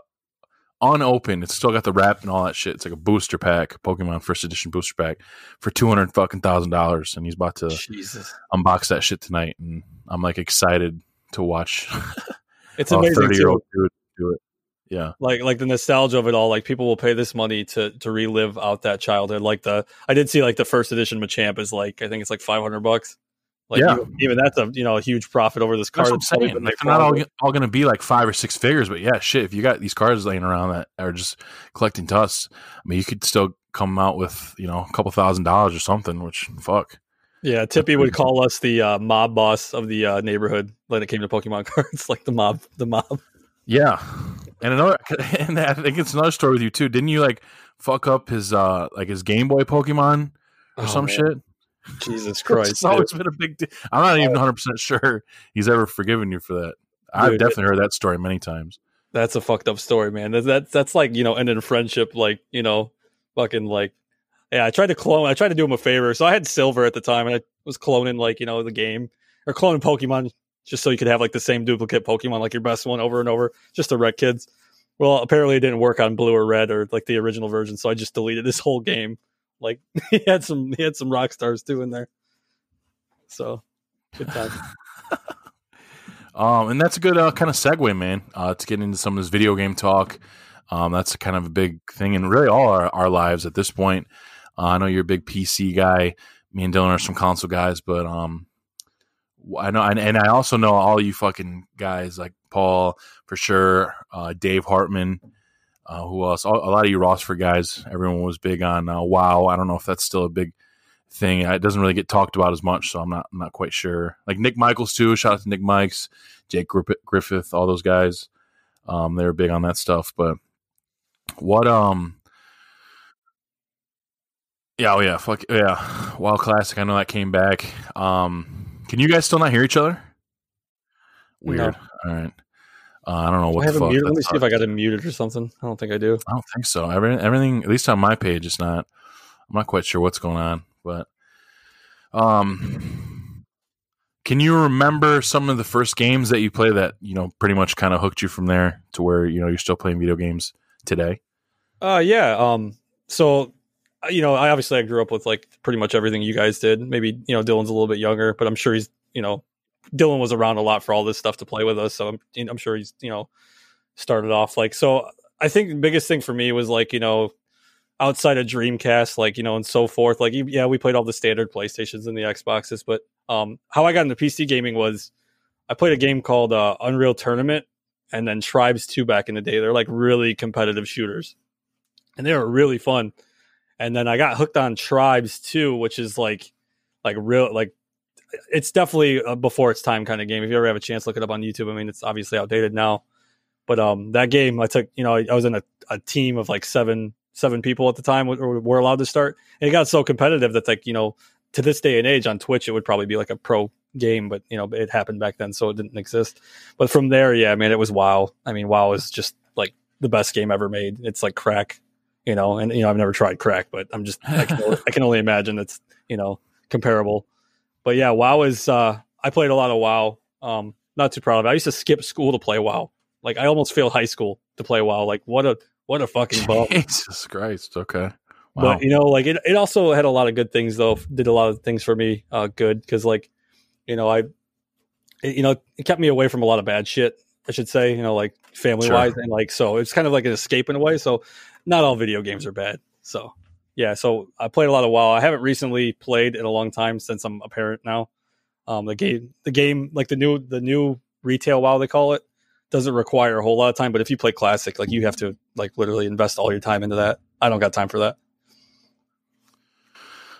unopened. It's still got the wrap and all that shit. It's like a booster pack, Pokemon First Edition booster pack for two hundred fucking thousand dollars, and he's about to Jesus. unbox that shit tonight. And I'm like excited to watch. *laughs* *laughs* It's amazing. Thirty year old dude do it. Yeah. Like like the nostalgia of it all. Like people will pay this money to to relive out that childhood. Like the I did see like the first edition Machamp is like I think it's like five hundred bucks. Like yeah. even, even, that's a you know a huge profit over this card. That's what I'm saying. Like they're not all, all going to be like five or six figures, but yeah, shit. If you got these cards laying around that are just collecting dust, I mean, you could still come out with you know a couple thousand dollars or something. Which fuck. Yeah, Tippy would call us the uh, mob boss of the uh, neighborhood when it came to Pokemon *laughs* cards, like the mob, the mob. Yeah, and another, *laughs* and I think it's another story with you too. Didn't you like fuck up his uh like his Game Boy Pokemon or oh, some man. shit? Jesus *laughs* Christ! it's always been a big deal. I'm not even uh, 100 percent sure he's ever forgiven you for that. Dude, I've definitely heard that story many times. That's a fucked up story, man. That's that's, that's like you know ending friendship, like you know, fucking like. Yeah, I tried to clone. I tried to do him a favor. So I had silver at the time, and I was cloning like you know the game or cloning Pokemon just so you could have like the same duplicate Pokemon, like your best one over and over, just to wreck kids. Well, apparently it didn't work on blue or red or like the original version, so I just deleted this whole game. Like *laughs* he had some he had some rock stars too in there. So good time. *laughs* um, and that's a good uh, kind of segue, man, uh, to get into some of this video game talk. Um, that's kind of a big thing in really all our, our lives at this point. Uh, I know you're a big PC guy. Me and Dylan are some console guys, but um, I know, and, and I also know all you fucking guys like Paul for sure, uh, Dave Hartman, uh, who else? A lot of you Rossford guys. Everyone was big on uh, WoW. I don't know if that's still a big thing. It doesn't really get talked about as much, so I'm not I'm not quite sure. Like Nick Michaels too. Shout out to Nick Mikes, Jake Griffith, all those guys. Um, they're big on that stuff. But what um. Yeah, oh yeah, fuck yeah, WoW Classic. I know that came back. Um, can you guys still not hear each other? Weird. No. All right. Uh, I don't know what I the fuck. Let me see if I got it muted or something. I don't think I do. I don't think so. Everything, everything, at least on my page, it's not. I'm not quite sure what's going on, but um, can you remember some of the first games that you play that you know pretty much kind of hooked you from there to where you know you're still playing video games today? Uh, yeah. Um, so uh, you know, I obviously I grew up with like pretty much everything you guys did. Maybe you know Dylan's a little bit younger, but I'm sure he's you know Dylan was around a lot for all this stuff to play with us, so I'm, I'm sure he's you know started off like so. I think the biggest thing for me was like you know outside of Dreamcast, like you know, and so forth. Like yeah, we played all the standard PlayStations and the Xboxes, but um, how I got into PC gaming was I played a game called uh, Unreal Tournament and then Tribes Two back in the day. They're like really competitive shooters, and they were really fun. And then I got hooked on Tribes Two, which is like like real like it's definitely a before its time kind of game. If you ever have a chance, look it up on YouTube. I mean, it's obviously outdated now, but um, that game I took, you know, I, I was in a, a team of like seven seven people at the time were, were allowed to start, and it got so competitive that like you know to this day and age on Twitch it would probably be like a pro game, but you know it happened back then, so it didn't exist. But from there, yeah, man, it was WoW. I mean, WoW is just like the best game ever made. It's like crack, you know, and you know I've never tried crack, but I'm just I can, *laughs* I can only imagine it's you know comparable but yeah, WoW is. Uh, I played a lot of WoW. Um, not too proud of it. I used to skip school to play WoW. Like I almost failed high school to play WoW. Like what a what a fucking *laughs* bum. Jesus Christ. Okay. Wow. But you know, like it, it also had a lot of good things though. Did a lot of things for me uh, good because like, you know, I, it, you know, it kept me away from a lot of bad shit. I should say, you know, like family wise, sure. and like so it's kind of like an escape in a way. So not all video games are bad. So yeah, so I played a lot of WoW. I haven't recently played in a long time since I'm a parent now. Um, the game, the game, like the new, the new retail WoW they call it, doesn't require a whole lot of time. But if you play classic, like you have to like literally invest all your time into that. I don't got time for that.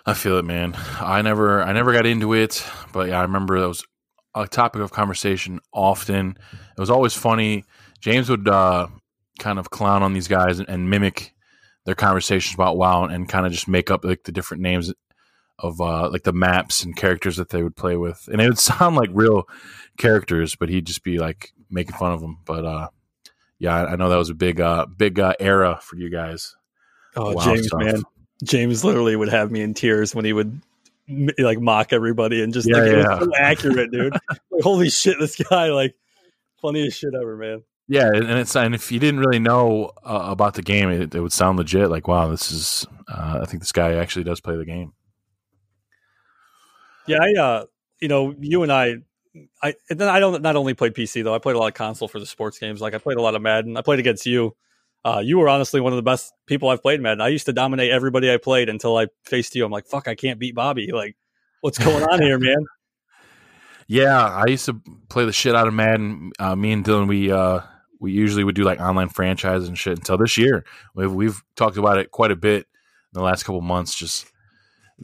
I feel it, man. I never, I never got into it, but yeah, I remember that was a topic of conversation often. It was always funny. James would uh, kind of clown on these guys and, and mimic their conversations about WoW and kind of just make up like the different names of uh, like the maps and characters that they would play with, and it would *laughs* sound like real characters, but he'd just be like making fun of them. But uh, yeah, I, I know that was a big uh, big uh, era for you guys. Oh, wow James, stuff. man, James literally would have me in tears when he would like mock everybody and just yeah, like, yeah. so accurate, dude. *laughs* like, holy shit, this guy like funniest shit ever, man. Yeah, and it's and if you didn't really know uh, about the game, it, it, would sound legit. Like, wow, this is. Uh, I think this guy actually does play the game. Yeah, I, uh, you know, you and I, I then I don't not only played PC though. I played a lot of console for the sports games. Like I played a lot of Madden. I played against you. Uh, you were honestly one of the best people I've played Madden. I used to dominate everybody I played until I faced you. I'm like, fuck, I can't beat Bobby. Like, what's going on here, man? *laughs* Yeah, I used to play the shit out of Madden. Uh, me and Dylan, we uh, we usually would do like online franchises and shit until this year. We've, we've talked about it quite a bit in the last couple months. Just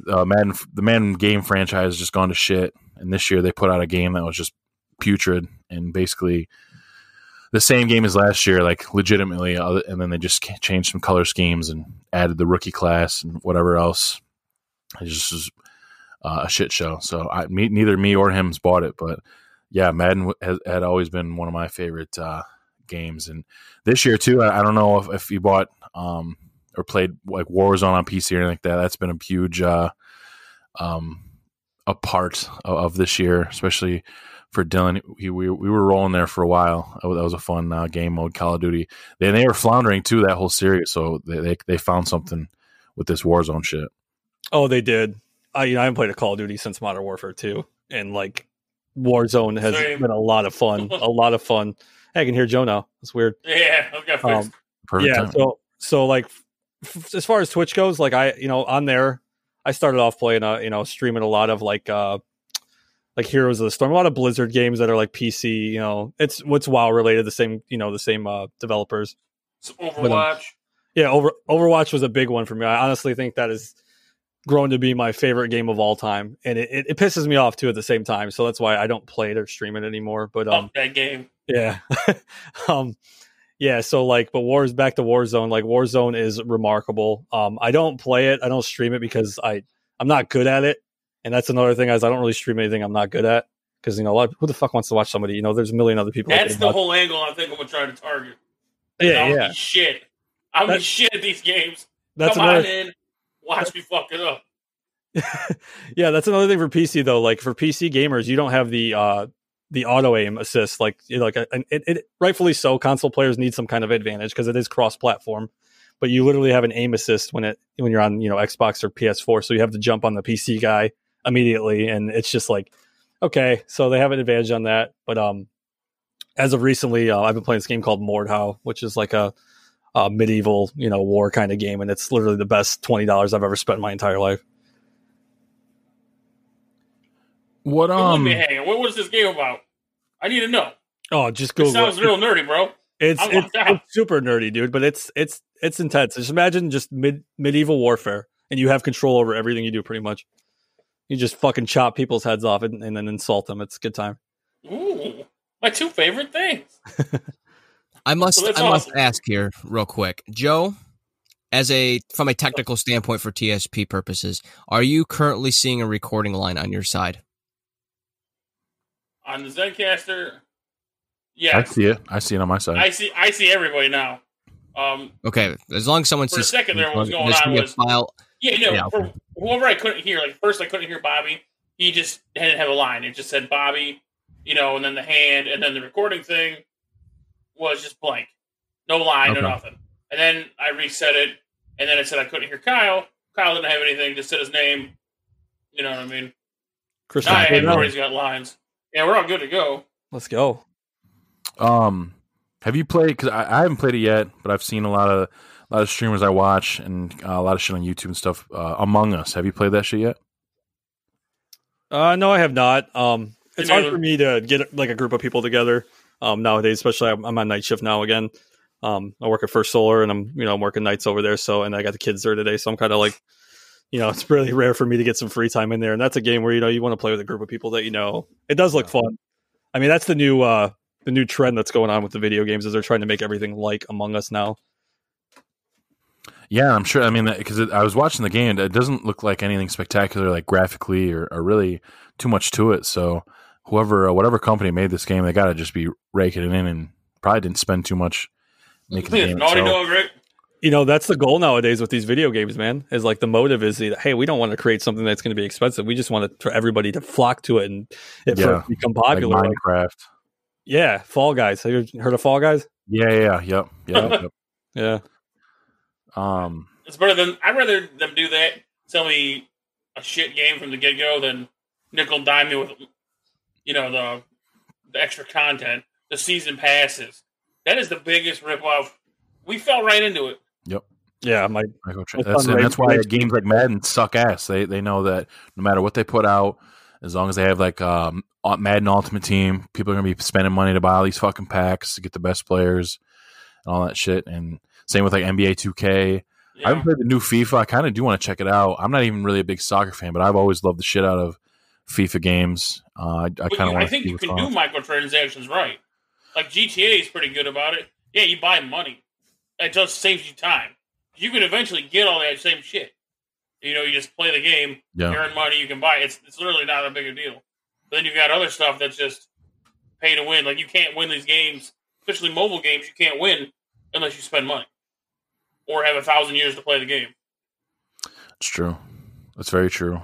uh, Madden, the Madden game franchise has just gone to shit. And this year they put out a game that was just putrid and basically the same game as last year, like legitimately. And then they just changed some color schemes and added the rookie class and whatever else. It just was uh, a shit show. So I, me, neither me or him's bought it, but yeah, Madden has, had always been one of my favorite uh, games. And this year too, I, I don't know if, if you bought um, or played like Warzone on PC or anything like that. That's been a huge uh, um, a part of, of, this year, especially for Dylan. He, we we were rolling there for a while. That was a fun uh, game mode, Call of Duty. They they were floundering too that whole series, so they they, they found something with this Warzone shit. Oh, they did. I you know I haven't played a Call of Duty since Modern Warfare two, and like Warzone has Same. been a lot of fun. a lot of fun. Hey, I can hear Joe now. It's weird. *laughs* Yeah, okay, um, yeah. Time. So so like f- as far as Twitch goes, like I you know on there, I started off playing uh you know streaming a lot of like uh like Heroes of the Storm, a lot of Blizzard games that are like PC. You know, it's what's WoW related. The same you know the same uh developers. So Overwatch. Um, yeah, over Overwatch was a big one for me. I honestly think that is grown to be my favorite game of all time, and it, it, it, pisses me off too at the same time. So that's why I don't play it or stream it anymore. But um, that game. Yeah, *laughs* um, yeah. So like, but Wars back to Warzone. Like Warzone is remarkable. Um, I don't play it. I don't stream it because I I'm not good at it, and that's another thing. Is I don't really stream anything I'm not good at because you know a lot of, who the fuck wants to watch somebody? You know, there's a million other people. That's the watch. whole angle I think I'm gonna try to target. Yeah, yeah. shit. I'm that, shit at these games. That's Come another, on in, watch me fuck it up. *laughs* yeah, that's another thing for PC though. Like for PC gamers, you don't have the uh the auto aim assist. Like like it, it rightfully so. Console players need some kind of advantage because it is cross platform. But you literally have an aim assist when it when you're on you know Xbox or PS4, so you have to jump on the PC guy immediately, and it's just like okay, so they have an advantage on that. But um, as of recently, uh, I've been playing this game called Mordhau, which is like a, a medieval you know war kind of game, and it's literally the best twenty dollars I've ever spent in my entire life. What um? me hanging. What was this game about? I need to know. Oh, just go. It sounds real nerdy, bro. It's it's, it's, super nerdy, dude. But it's it's it's intense. Just imagine just mid medieval warfare, and you have control over everything you do, pretty much. You just fucking chop people's heads off and, and then insult them. It's a good time. Ooh, my two favorite things. *laughs* I must so I awesome. must ask here real quick, Joe as a from a technical standpoint for TSP purposes, are you currently seeing a recording line on your side? On the Zencastr, yeah, I see it. I see it on my side. I see. I see everybody now. Um, okay, as long as someone for a second there, what's going on was file. Yeah, no, yeah, for whoever I couldn't hear. Like first, I couldn't hear Bobby. He just didn't have a line. It just said Bobby, you know, and then the hand, and then the recording thing was just blank, no line, okay. no nothing. And then I reset it, and then it said I couldn't hear Kyle. Kyle didn't have anything, just said his name. You know what I mean? Chris, now everybody's got lines. Yeah, we're all good to go. Let's go. Um, have you played? Because I, I, haven't played it yet, but I've seen a lot of a lot of streamers I watch and uh, a lot of shit on YouTube and stuff. Uh, Among Us, have you played that shit yet? Uh, no, I have not. Um, it's hard for me to get like a group of people together um, nowadays, especially I'm, I'm on night shift now again. Um, I work at First Solar, and I'm you know I'm working nights over there. So, and I got the kids there today, so I'm kind of like, you know, it's really *laughs* rare for me to get some free time in there. And that's a game where you know you want to play with a group of people that you know. It does look fun. I mean, that's the new uh the new trend that's going on with the video games is they're trying to make everything like Among Us now. Yeah, I'm sure. I mean, because I was watching the game, it doesn't look like anything spectacular, like graphically or, or really too much to it. So, whoever, uh, whatever company made this game, they got to just be raking it in and probably didn't spend too much making the *laughs* game. Naughty Dog, right? You know, that's the goal nowadays with these video games, man. Is like the motive is, hey, we don't want to create something that's going to be expensive. We just want it for everybody to flock to it and it yeah. become popular. Like Minecraft. Yeah, Fall Guys. Have you heard of Fall Guys? Yeah, yeah, yep, yep, *laughs* yep. yeah. Um, it's better than I'd rather them do that. Tell me a shit game from the get go than nickel dime me with, you know, the the extra content, the season passes. That is the biggest rip off. We fell right into it. Yep. Yeah, my that's, that's why games like Madden suck ass. They they know that no matter what they put out, as long as they have like um, Madden Ultimate Team, people are gonna be spending money to buy all these fucking packs to get the best players and all that shit. And same with like NBA 2K. Yeah. I haven't played the new FIFA. I kind of do want to check it out. I'm not even really a big soccer fan, but I've always loved the shit out of FIFA games. Uh, I, I kind of want. I think you can do microtransactions right. Like GTA is pretty good about it. Yeah, you buy money. It just saves you time. You can eventually get all that same shit. You know, you just play the game, yeah. earn money, you can buy it. It's, it's literally not a bigger deal. But then you've got other stuff that's just pay to win. Like you can't win these games, especially mobile games. You can't win unless you spend money or have a thousand years to play the game. It's true. That's very true.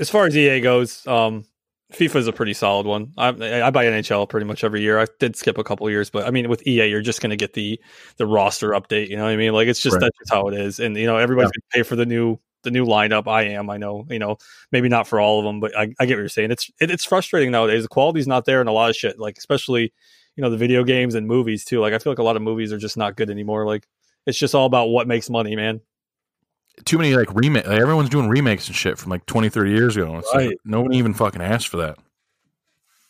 As far as EA goes, um, FIFA is a pretty solid one. I, I, buy NHL pretty much every year. I did skip a couple years, but I mean, with EA, you're just going to get the the roster update. You know what I mean? Like it's just right. that's just how it is. And you know, everybody's yeah. going to pay for the new the new lineup. I am. I know. You know, maybe not for all of them, but I, I get what you're saying. It's it, it's frustrating nowadays. The quality's not there in a lot of shit. Like especially you know the video games and movies too. Like I feel like a lot of movies are just not good anymore. Like it's just all about what makes money, man too many like remake. Like, everyone's doing remakes and shit from like 20, 30 years ago. It's right. like nobody even fucking asked for that.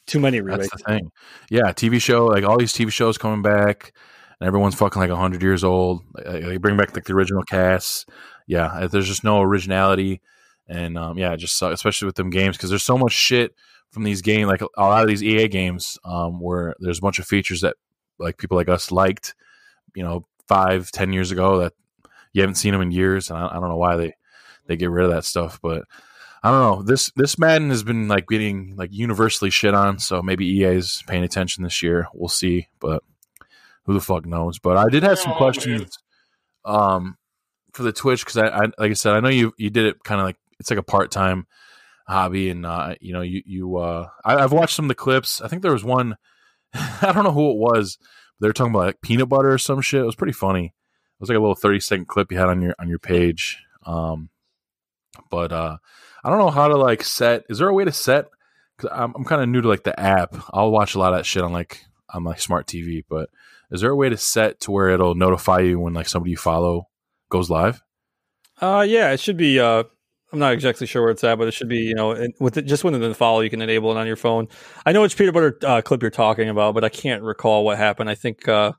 Too many remakes. That's the thing. Yeah, TV show like all these TV shows coming back, and everyone's fucking like hundred years old. They bring back like the original cast. Yeah, there's just no originality, and um, yeah, just especially with them games because there's so much shit from these games, like a lot of these EA games, um, where there's a bunch of features that like people like us liked, you know, five, ten years ago that you haven't seen them in years, and I, I don't know why they they get rid of that stuff, but I don't know. This this Madden has been like getting like universally shit on, so maybe EA is paying attention this year. We'll see, but who the fuck knows? But I did have some Oh, questions um for the Twitch because I, I like I said I know you you did it kind of like it's like a part time hobby, and uh, you know you you uh I, I've watched some of the clips. I think there was one *laughs* I don't know who it was. They were talking about like peanut butter or some shit. It was pretty funny. It was like a little thirty second clip you had on your on your page. Um, but uh, I don't know how to like set. Is there a way to set? Cause I'm I'm kind of new to like the app. I'll watch a lot of that shit on like on like smart TV. But is there a way to set to where it'll notify you when like somebody you follow goes live? Uh, yeah, it should be. Uh, I'm not exactly sure where it's at, but it should be. You know, it, with it, just within the follow, you can enable it on your phone. I know which peanut butter uh, clip you're talking about, but I can't recall what happened. I think uh,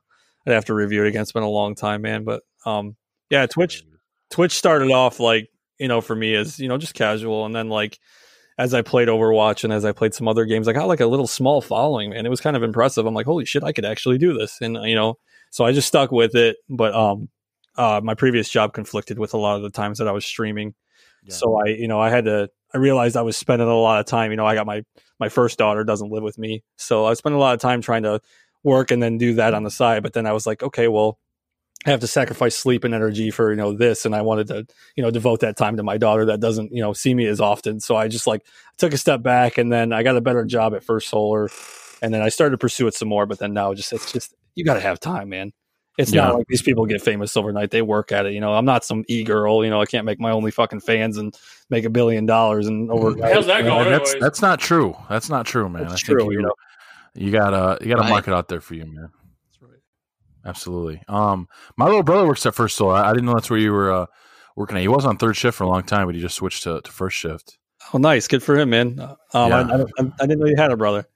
I'd have to review it again. It's been a long time, man. But um, yeah, Twitch. Twitch started off like you know for me as you know just casual, and then like as I played Overwatch and as I played some other games, I got like a little small following, man. It was kind of impressive. I'm like, holy shit, I could actually do this, and you know, so I just stuck with it. But um, uh, my previous job conflicted with a lot of the times that I was streaming, so I, you know, I had to. I realized I was spending a lot of time. You know, I got my my first daughter doesn't live with me, so I spent a lot of time trying to work and then do that on the side. But then I was like, okay, well, I have to sacrifice sleep and energy for you know this, and I wanted to you know devote that time to my daughter that doesn't you know see me as often. So I just like took a step back, and then I got a better job at First Solar, and then I started to pursue it some more. But then now just it's just you got to have time, man. It's Yeah. not like these people get famous overnight. They work at it. You know, I'm not some e girl. You know, I can't make my only fucking fans and make a billion dollars and overnight. How's that Yeah, going? that's that's not true. That's not true, man. It's I think true, you, you know. You got a you gotta Right. mark it out there for you, man. That's right. Absolutely. Um, my little brother works at First Solar. I, I didn't know that's where you were uh, working at. He was on third shift for a long time, but he just switched to, to first shift. Oh, nice, good for him, man. Um, I, Yeah. I, don't- I didn't know you had a brother.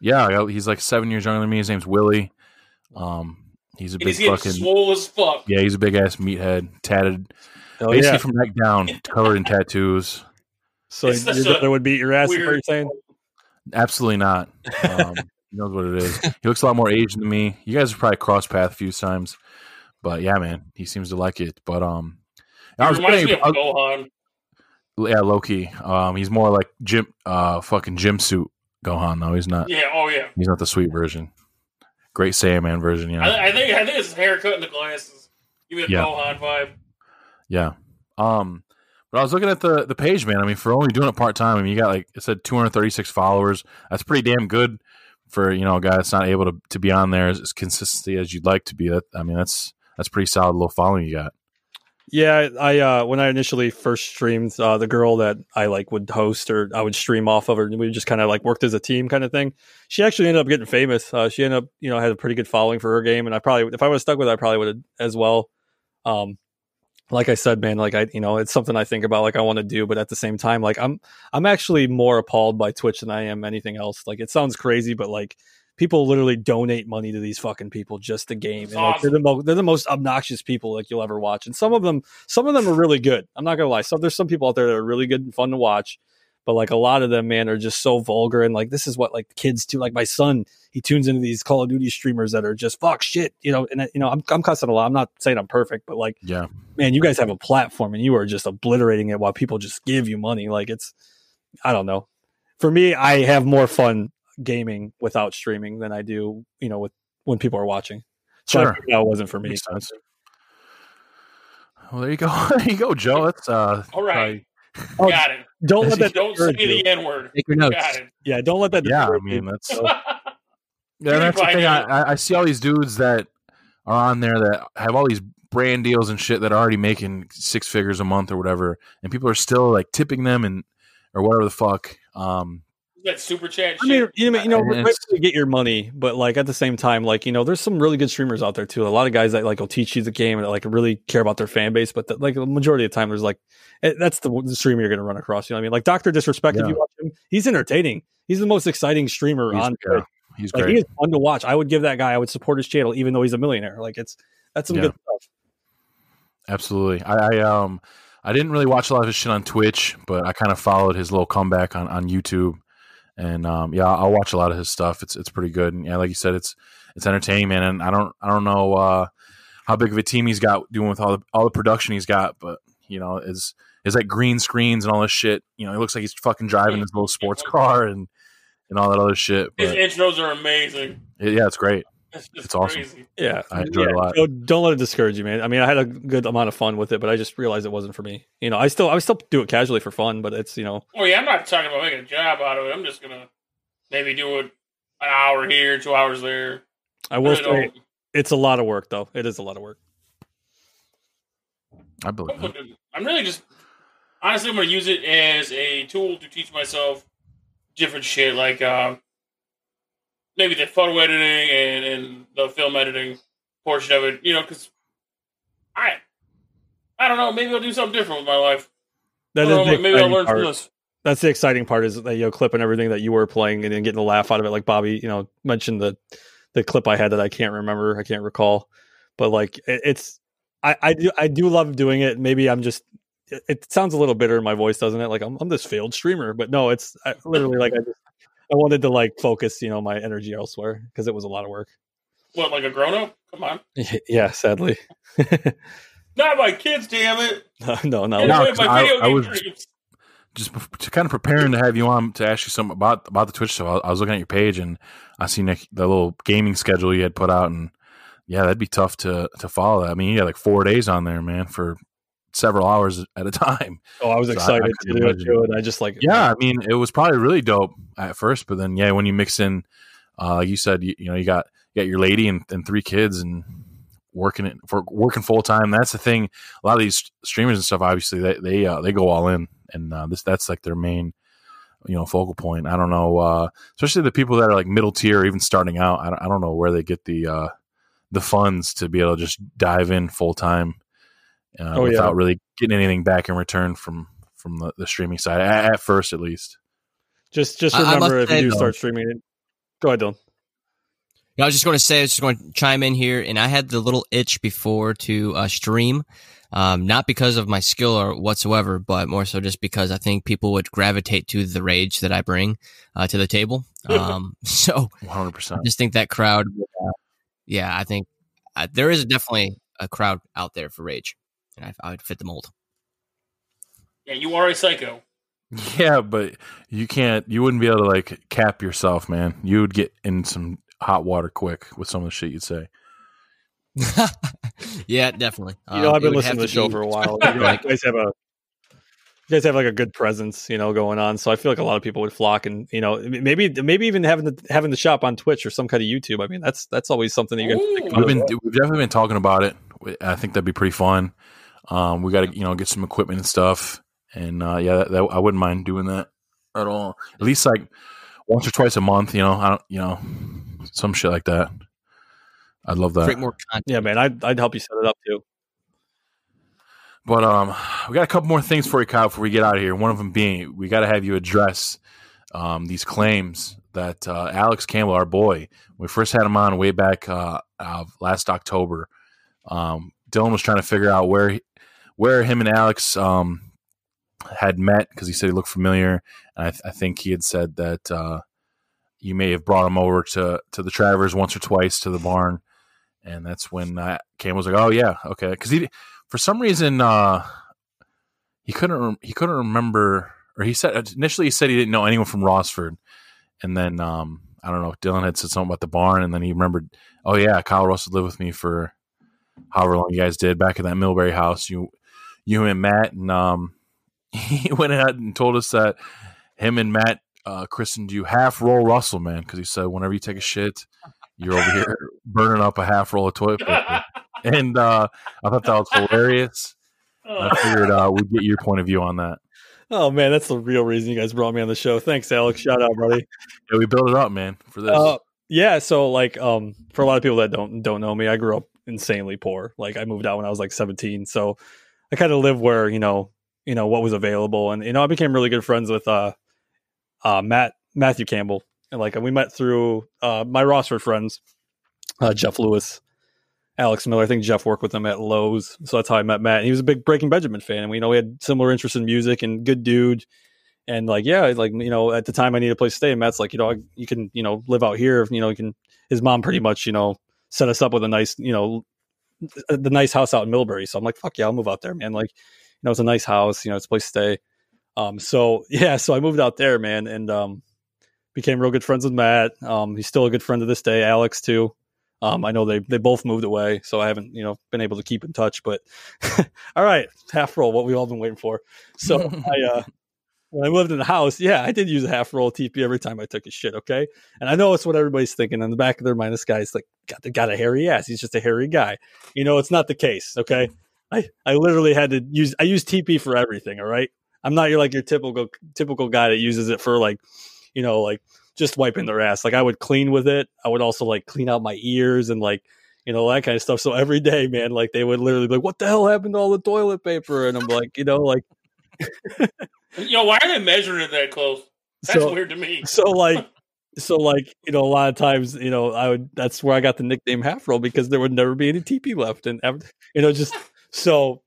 Yeah, I- he's like seven years younger than me. His name's Willie. Um, he's a And big he's getting fucking swole as fuck. yeah. He's a big ass meathead, tatted Oh, basically yeah. from neck down, covered in tattoos. So It's your such a brother would beat your ass. Is what you're saying? Absolutely not. Um, *laughs* he knows what it is. He looks a lot more Asian than me. You guys have probably crossed path a few times, but yeah, man, he seems to like it. But um, I was reminds me playing, of Gohan. yeah, Loki. Um, he's more like Jim, uh, fucking gym suit Gohan. though. he's not. Yeah, oh yeah. He's not the sweet version. Great Saiyaman version, Yeah. I, I think I think it's his haircut and the glasses. Give me a Yeah. Gohan vibe. Yeah. Um, but I was looking at the the page, man. I mean, for only doing it part time, I mean, you got like it said 236 followers. That's pretty damn good for you know a guy that's not able to, to be on there as, as consistently as you'd like to be. That I mean, that's that's pretty solid little following you got. Yeah, I uh when I initially first streamed, uh the girl that I like would host or I would stream off of her, and we just kind of like worked as a team kind of thing. She actually ended up getting famous. Uh, she ended up, you know, had a pretty good following for her game, and I probably, if I have stuck with, her, I probably would have as well. Um, like I said, man, like I, you know, it's something I think about, like I want to do, but at the same time, like I'm, I'm actually more appalled by Twitch than I am anything else. Like it sounds crazy, but like people literally donate money to these fucking people just to game. And, like, they're the most they're the most obnoxious people like you'll ever watch. And some of them some of them are really good. I'm not gonna lie. Some there's some people out there that are really good and fun to watch. But like a lot of them, man, are just so vulgar and like this is what like kids do. Like my son, he tunes into these Call of Duty streamers that are just fuck shit, you know. And you know, I'm I'm cussing a lot. I'm not saying I'm perfect, but like, Yeah. man, you guys have a platform and you are just obliterating it while people just give you money. Like it's, I don't know. For me, I have more fun gaming without streaming than I do, you know, with when people are watching. So Sure. figured that wasn't for me. Makes sense. Well, there you go. *laughs* there you go, Joe. That's uh. All right. Oh, Got it. Don't let *laughs* that Don't say you. the N word. Take your notes. Got it. Yeah, don't let that. Yeah, I mean that's *laughs* So- yeah. That's the thing. I. I- I see all these dudes that are on there that have all these brand deals and shit that are already making six figures a month or whatever, and people are still like tipping them and or whatever the fuck. Um, that super chat I mean, you know, you know, And right it's- you get your money, but like at the same time, like you know, there's some really good streamers out there too. A lot of guys that like will teach you the game and that, like really care about their fan base, but the, like the majority of the time, there's like eh, that's the, the streamer you're going to run across. You know what I mean? Like Doctor Disrespect, if you watch him, he's entertaining. He's the most exciting streamer he's, on. yeah, he's Like great. he is fun to watch. I would give that guy. I would support his channel, even though he's a millionaire. Like it's that's some Yeah. good stuff. Absolutely. I, I um I didn't really watch a lot of his shit on Twitch, but I kind of followed his little comeback on, on YouTube. And um, yeah, I'll watch a lot of his stuff. It's it's pretty good. And yeah, like you said, it's it's entertaining, man. And I don't I don't know uh, how big of a team he's got doing with all the all the production he's got, but you know, is is like green screens and all this shit. You know, he looks like he's fucking driving his little sports car and and all that other shit. His But intros are amazing. yeah, it's great. It's, It's awesome. crazy. Yeah, I enjoyed it a lot. Don't, don't let it discourage you, man. I mean, I had a good amount of fun with it, but I just realized it wasn't for me. You know, I still I still do it casually for fun, but it's you know, Oh yeah, I'm not talking about making a job out of it. I'm just gonna maybe do it an hour here, two hours there. I will Really say it's a lot of work though. It is a lot of work. I believe it. I'm really just honestly, I'm gonna use it as a tool to teach myself different shit, like uh, maybe the photo editing and, and the film editing portion of it. You know, because I, I don't know, maybe I'll do something different with my life. That is know, the maybe I'll learn part. from this. That's the exciting part is that you know and everything that you were playing and then getting a laugh out of it. Like Bobby, you know, mentioned the the clip I had that I can't remember, I can't recall, but like it, it's I I do I do love doing it. Maybe I'm just it, it sounds a little bitter in my voice, doesn't it? Like I'm I'm this failed streamer, but no, it's I, literally like I just I wanted to like focus, you know, my energy elsewhere because it was a lot of work. What, like a grown up? Come on, *laughs* yeah, sadly, *laughs* not my kids, damn it! *laughs* no, no, Get No, away 'cause with my I- video I game was- dreams. just to kind of preparing to have you on to ask you something about about the Twitch stuff. I, I was looking at your page and I seen the, the little gaming schedule you had put out, and yeah, that'd be tough to to follow. That. I mean, you got like four days on there, man, for several hours at a time. Oh, I was So I- I excited to do it too, and I just like Yeah, I mean, it was probably really dope at first, but then yeah, when you mix in, uh, like you said, you, you know, you got you got your lady and, and three kids and working it for working full time. That's the thing. A lot of these streamers and stuff, obviously, they they uh, they go all in, and uh, this that's like their main you know focal point. I don't know, uh, especially the people that are like middle tier, even starting out. I don't, I don't know where they get the uh, the funds to be able to just dive in full time uh, Oh, yeah. without really getting anything back in return from from the, the streaming side at, at first, at least. Just just I- I must remember if say, you do start streaming it. Go ahead, Dylan. Yeah, I was just going to say, I was just going to chime in here, and I had the little itch before to uh, stream, um, not because of my skill or whatsoever, but more so just because I think people would gravitate to the rage that I bring uh, to the table. *laughs* Um, so One hundred I just think that crowd, uh, yeah, I think uh, there is definitely a crowd out there for rage, and I, I would fit the mold. Yeah, you are a psycho. *laughs* Yeah, but you can't. You wouldn't be able to like cap yourself, man. You would get in some hot water quick with some of the shit you'd say. *laughs* yeah, definitely. You know, Um, I've been would listening to the show be- for a while. You, *laughs* know, like- you guys have a you guys have like a good presence, you know, going on. So I feel like a lot of people would flock, and you know, maybe maybe even having the having the shop on Twitch or some kind of YouTube. I mean, that's that's always something that you guys. Ooh. think We've about. been we've definitely been talking about it. I think that'd be pretty fun. Um, we got to you know get some equipment and stuff, and uh, yeah, that, that, I wouldn't mind doing that at all. At least like once or twice a month. You know, I don't you know some shit like that. I'd love that. create more content. Yeah, man, I'd I'd help you set it up too. But um, we got a couple more things for you, Kyle, before we get out of here. One of them being we got to have you address um, these claims that uh, Alex Campbell, our boy, we first had him on way back uh, uh, last October. Um, Dylan was trying to figure out where he, where him and Alex um, had met because he said he looked familiar, and I, th- I think he had said that uh, you may have brought him over to to the Travers once or twice to the barn, and that's when uh, Cam was like, "Oh yeah, okay," because he for some reason uh, he couldn't he couldn't remember, or he said initially he said he didn't know anyone from Rossford, and then um, I don't know, Dylan had said something about the barn, and then he remembered, "Oh yeah, Kyle Russell lived with me for however long you guys did back in that Millbury house, you you and Matt, and um, *laughs* he went ahead and told us that him and Matt." Uh, christened you half roll Russell, man, because he said whenever you take a shit, you're over here *laughs* burning up a half roll of toilet paper. *laughs* And uh, I thought that was hilarious. Oh, I figured uh, we'd get your point of view on that. Oh man, that's the real reason you guys brought me on the show. Thanks, Alex. Shout out, buddy. Yeah, we built it up, man, for this. Uh, yeah, so like um for a lot of people that don't don't know me, I grew up insanely poor. Like I moved out when I was like 17. So I kind of live where, you know, you know what was available and you know, I became really good friends with uh uh Matt Matthew Campbell. And like we met through uh my Rossford friends, uh Jeff Lewis Alex Miller. I think Jeff worked with him at Lowe's, so that's how I met Matt. And he was a big Breaking Benjamin fan, and we you know we had similar interests in music and good dude. And like, yeah, like you know, at the time I needed a place to stay. And Matt's like, you know, you can you know live out here. You know, you can. His mom pretty much you know set us up with a nice you know the nice house out in Millbury. So I'm like, fuck yeah, I'll move out there, man. Like, you know, it's a nice house. You know, it's a place to stay. Um, so *laughs* yeah, so I moved out there, man, and um, became real good friends with Matt. Um, he's still a good friend to this day. Alex too. Um, I know they they both moved away, so I haven't you know been able to keep in touch. But *laughs* all right, half roll, what we've all been waiting for. So *laughs* I uh, when I lived in the house, yeah, I did use a half roll TP every time I took a shit. Okay, and I know it's what everybody's thinking in the back of their mind. This guy's like got got a hairy ass. He's just a hairy guy. You know, it's not the case. Okay, I I literally had to use I use TP for everything. All right, I'm not your like your typical typical guy that uses it for like you know like just wiping their ass. Like I would clean with it. I would also like clean out my ears and like you know that kind of stuff. So every day, man, like they would literally be like, "What the hell happened to all the toilet paper?" And I'm like, you know, like, you know, why are they measuring it that close? That's so, weird to me. So like, *laughs* so like, you know, a lot of times, you know, I would. That's where I got the nickname Half Roll because there would never be any TP left, and you know, just so.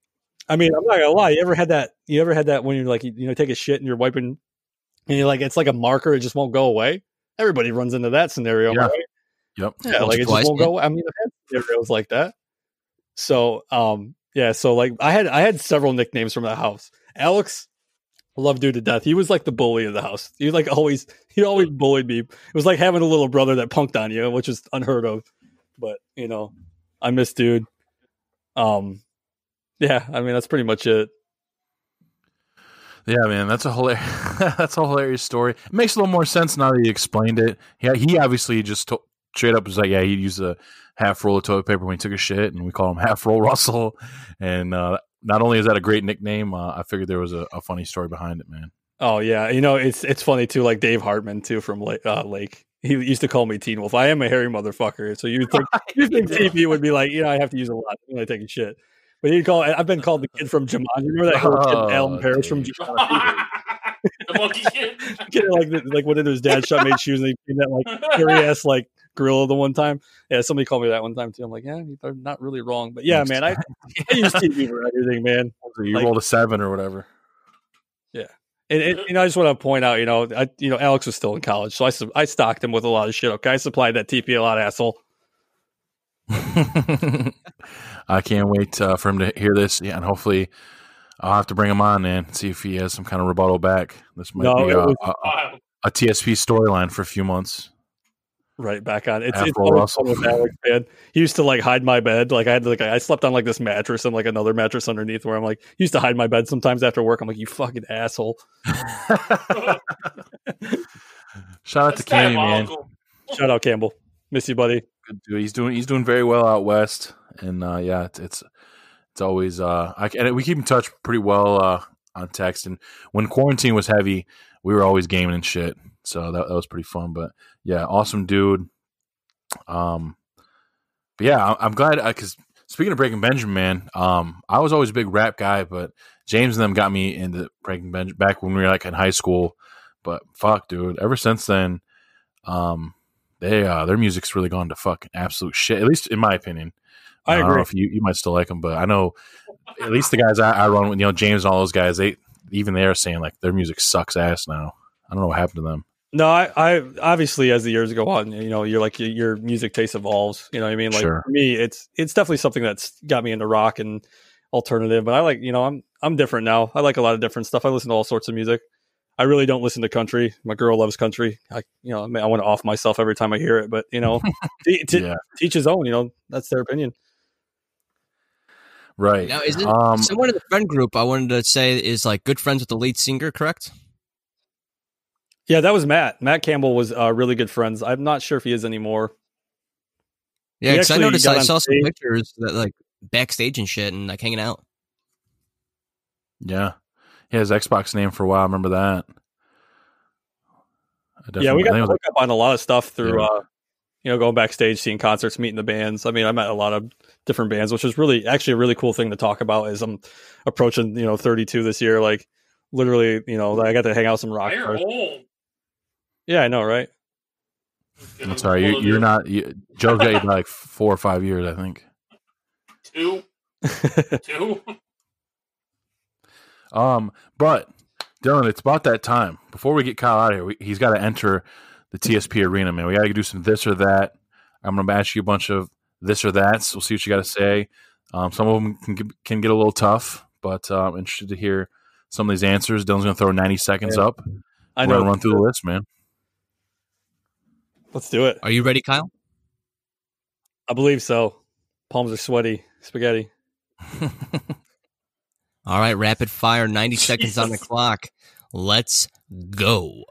I mean, I'm not gonna lie. You ever had that? You ever had that when you're like, you know, take a shit and you're wiping and you're like, it's like a marker; it just won't go away. Everybody runs into that scenario, Yeah. right? Yep. Yeah, like it Twice, just won't yeah. go. I mean, I've had scenarios like that. So, um, yeah. So, like, I had I had several nicknames from the house. Alex, I love dude to death. He was like the bully of the house. He like always he always bullied me. It was like having a little brother that punked on you, which is unheard of. But you know, I miss dude. Um, yeah. I mean, that's pretty much it. Yeah, man, that's a hilarious. *laughs* that's a hilarious story. It makes a little more sense now that you explained it. Yeah, he obviously just to- straight up was like, yeah, he used a half roll of toilet paper when he took a shit, and we call him *laughs* Half Roll Russell. And uh, not only is that a great nickname, uh, I figured there was a, a funny story behind it, man. Oh yeah, you know it's it's funny too. Like Dave Hartman too from Lake. Uh, Lake. He used to call me Teen Wolf. I am a hairy motherfucker. So you think *laughs* you think TP would be like, you know, I have to use a lot when I take a shit. But you call I've been called the kid from Jumanji. Remember that whole kid, Oh, Alan Parrish from dude. Jumanji? *laughs* the monkey kid. *laughs* Kid, like like one of his dad shot made shoes and he came that like hairy ass like gorilla the one time. Yeah, somebody called me that one time too. I'm like, yeah, they're not really wrong. But yeah, man, I, *laughs* I use TP for everything, man. You Like- rolled a seven or whatever. Yeah. And, and you know, I just want to point out, you know, I, you know, Alex was still in college, so I I stocked him with a lot of shit. Okay, I supplied that TP a lot, asshole. *laughs* I can't wait uh, for him to hear this. Yeah, and hopefully I'll have to bring him on and see if he has some kind of rebuttal back. This might No, be it a, a, a TSP storyline for a few months. Right back on. It's Afro it's always Russell. fun with Alex, man. He used to like hide my bed. Like I had to, like I slept on like this mattress and like another mattress underneath where I'm like he used to hide my bed sometimes after work. I'm like you fucking asshole. *laughs* Shout out That's to Cammy, man. Shout out Campbell, miss you, buddy. Good dude. He's doing he's doing very well out west, and uh, yeah, it's it's, it's always uh, I, and we keep in touch pretty well uh, on text. And when quarantine was heavy, we were always gaming and shit, so that, that was pretty fun. But yeah, awesome dude. Um, but yeah, I, I'm glad because speaking of Breaking Benjamin, man, um, I was always a big rap guy, but James and them got me into Breaking Benjamin back when we were like in high school. But fuck, dude, ever since then, um, they uh, their music's really gone to fucking absolute shit. At least in my opinion. I don't know agree. if you, you might still like them, but I know at least the guys I, I run with, you know, James and all those guys, they even they're saying like their music sucks ass now. I don't know what happened to them. No, I, I obviously as the years go on, you know, you're like your, your music taste evolves. You know what I mean? Like Sure. for me, it's it's definitely something that's got me into rock and alternative. But I like, you know, I'm I'm different now. I like a lot of different stuff. I listen to all sorts of music. I really don't listen to country. My girl loves country. I, you know, I, mean, I want to off myself every time I hear it. But you know, *laughs* to, to yeah, teach his own. You know, that's their opinion. right. Now, is it um, someone in the friend group I wanted to say is like good friends with the lead singer, correct? Yeah, that was Matt. Matt Campbell was uh, really good friends. I'm not sure if he is anymore. Yeah, because I noticed I on saw some pictures that like backstage and shit and like hanging out. yeah, he has Xbox name for a while. I remember that. I yeah, we got I to it was up on a lot of stuff through, Yeah. uh, you know, going backstage, seeing concerts, meeting the bands. I mean, I met a lot of different bands, which is really actually a really cool thing to talk about. As I'm approaching, you know, 32 this year, like literally, you know, I got to hang out with some rock You're old. Yeah, I know, right? That's all right. You, you're not. You, Joe's got you by like four or five years, I think. two, *laughs* two. Um, but Dylan, it's about that time. Before we get Kyle out of here, we, he's got to enter the TSP arena, man. We got to do some this or that. I'm going to ask you a bunch of this or that's. We'll see what you got to say. Um, some of them can get, can get a little tough, but uh, I'm interested to hear some of these answers. Dylan's going to throw 90 seconds Yeah. up. I We're know. going to run through the list, man. Let's do it. Are you ready, Kyle? I believe so. Palms are sweaty. Spaghetti. *laughs* All right, rapid fire, 90 seconds on the clock. Let's go.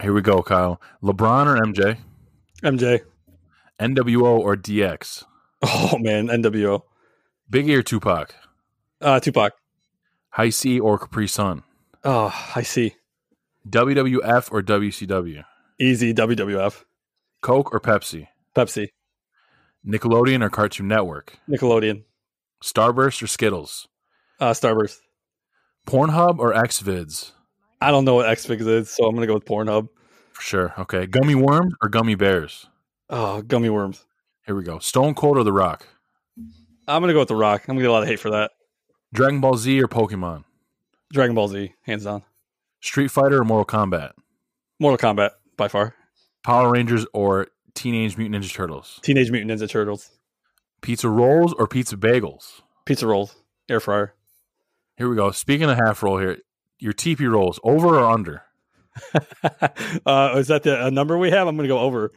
Here we go, Kyle. LeBron or MJ? MJ. NWO or DX? Oh man, NWO. Biggie or Tupac? Uh, Tupac. Hi-C or Capri Sun? Oh, I see. WWF or WCW? Easy WWF. Coke or Pepsi? Pepsi. Nickelodeon or Cartoon Network? Nickelodeon. Starburst or Skittles? Uh, Starburst. Pornhub or Xvids? I don't know what Xvids is, so I'm gonna go with Pornhub. For sure. Okay. Gummy worms or gummy bears? Oh, gummy worms. Here we go. Stone Cold or The Rock? I'm gonna go with The Rock. I'm gonna get a lot of hate for that. Dragon Ball Z or Pokemon? Dragon Ball Z, hands down. Street Fighter or Mortal Kombat? Mortal Kombat by far. Power Rangers or Teenage Mutant Ninja Turtles? Teenage Mutant Ninja Turtles. Pizza rolls or pizza bagels? Pizza rolls. Air fryer. Here we go. Speaking of half roll here, your TP rolls over or under? *laughs* uh, is that the a number we have? I'm gonna go over.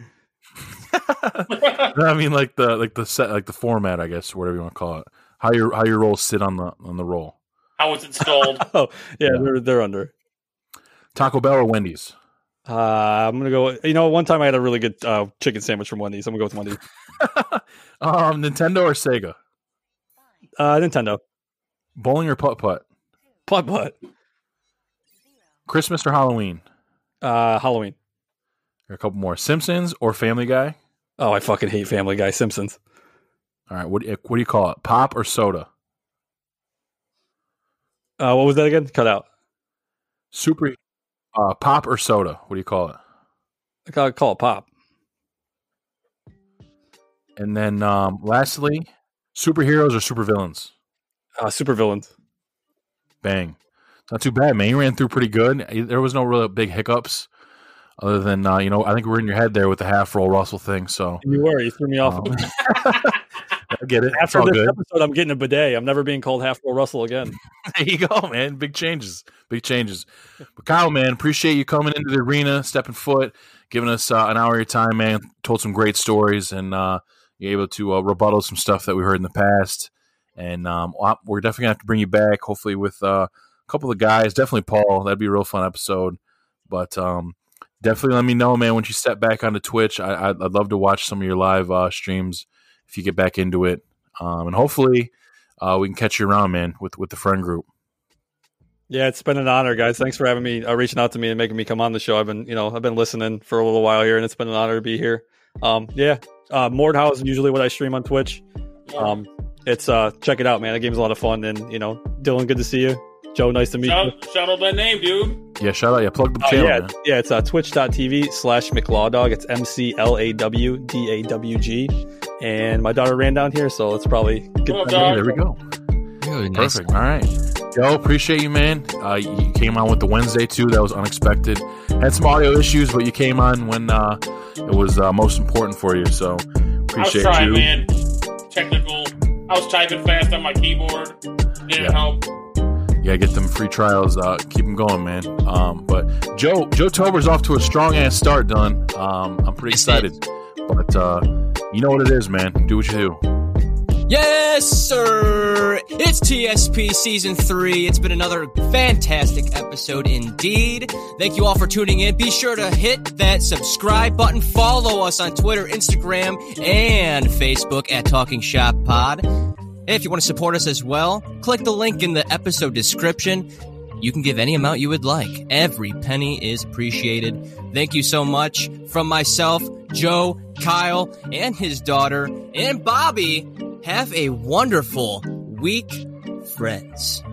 *laughs* I mean like the like the set like the format, I guess, whatever you want to call it. How your how your rolls sit on the on the roll. How it's installed. *laughs* Oh yeah, Yeah. they're they're under. Taco Bell or Wendy's? Uh, I'm gonna go. You know, one time I had a really good uh, chicken sandwich from Wendy's. I'm gonna go with Wendy's. *laughs* um, Nintendo or Sega? Uh, Nintendo. Bowling or putt putt? Putt putt. Christmas or Halloween? Uh, Halloween. A couple more. Simpsons or Family Guy? Oh, I fucking hate Family Guy. Simpsons. All right, what do you, what do you call it? Pop or soda? Uh, what was that again? Cut out. Super uh, pop or soda? What do you call it? I call, call it pop. And then um, lastly, superheroes or supervillains? Uh, super villains. Bang. Not too bad, man. You ran through pretty good. There was no real big hiccups, other than uh, you know I think we're in your head there with the half roll Russell thing. So You were. You threw me off. um, *laughs* *laughs* I get it. It's After all this good. episode, I'm getting a bidet. I'm never being called half roll Russell again. *laughs* There you go, man. Big changes. Big changes. But Kyle, man, appreciate you coming into the arena, stepping foot, giving us uh, an hour of your time, man. Told some great stories, and uh, you're able to uh, rebuttal some stuff that we heard in the past. And um, we're definitely gonna have to bring you back, hopefully with uh, a couple of guys. Definitely Paul. That'd be a real fun episode. But um, definitely let me know, man, once you step back onto Twitch. I, I'd, I'd love to watch some of your live uh, streams if you get back into it. Um, and hopefully uh, we can catch you around, man, with with the friend group. Yeah, it's been an honor, guys. Thanks for having me, uh, reaching out to me and making me come on the show. I've been, you know, I've been listening for a little while here, and it's been an honor to be here. Um, yeah, uh, Mordhouse is usually what I stream on Twitch. Um, it's uh, check it out, man. That game's a lot of fun, and you know, Dylan, good to see you. Joe, nice to meet you. shout, shout out that name, dude. Yeah, shout out. Yeah, plug the Uh, channel. yeah, man. yeah, it's uh, twitch.tv slash McLawdawg. It's M C L A W D A W G. And my daughter ran down here, so it's probably good. Come on, time dog. There we go. Ooh, nice. Perfect. All right. Joe, appreciate you, man. Uh, you came on with the Wednesday, too. That was unexpected. Had some audio issues, but you came on when uh, it was uh, most important for you. So I was appreciate trying, you. man. Technical. I was typing fast on my keyboard. Didn't Yeah. help. Yeah, get them free trials. Uh, keep them going, man. Um, but Joe, Joe Tober's off to a strong ass start, done. Um, I'm pretty excited. But uh, you know what it is, man. Do what you do. Yes, sir. It's TSP season three. It's been another fantastic episode indeed. Thank you all for tuning in. Be sure to hit that subscribe button. Follow us on Twitter, Instagram, and Facebook at Talking Shop Pod. If you want to support us as well, click the link in the episode description. You can give any amount you would like. Every penny is appreciated. Thank you so much from myself, Joe, Kyle, and his daughter, and Bobby. Have a wonderful week, friends.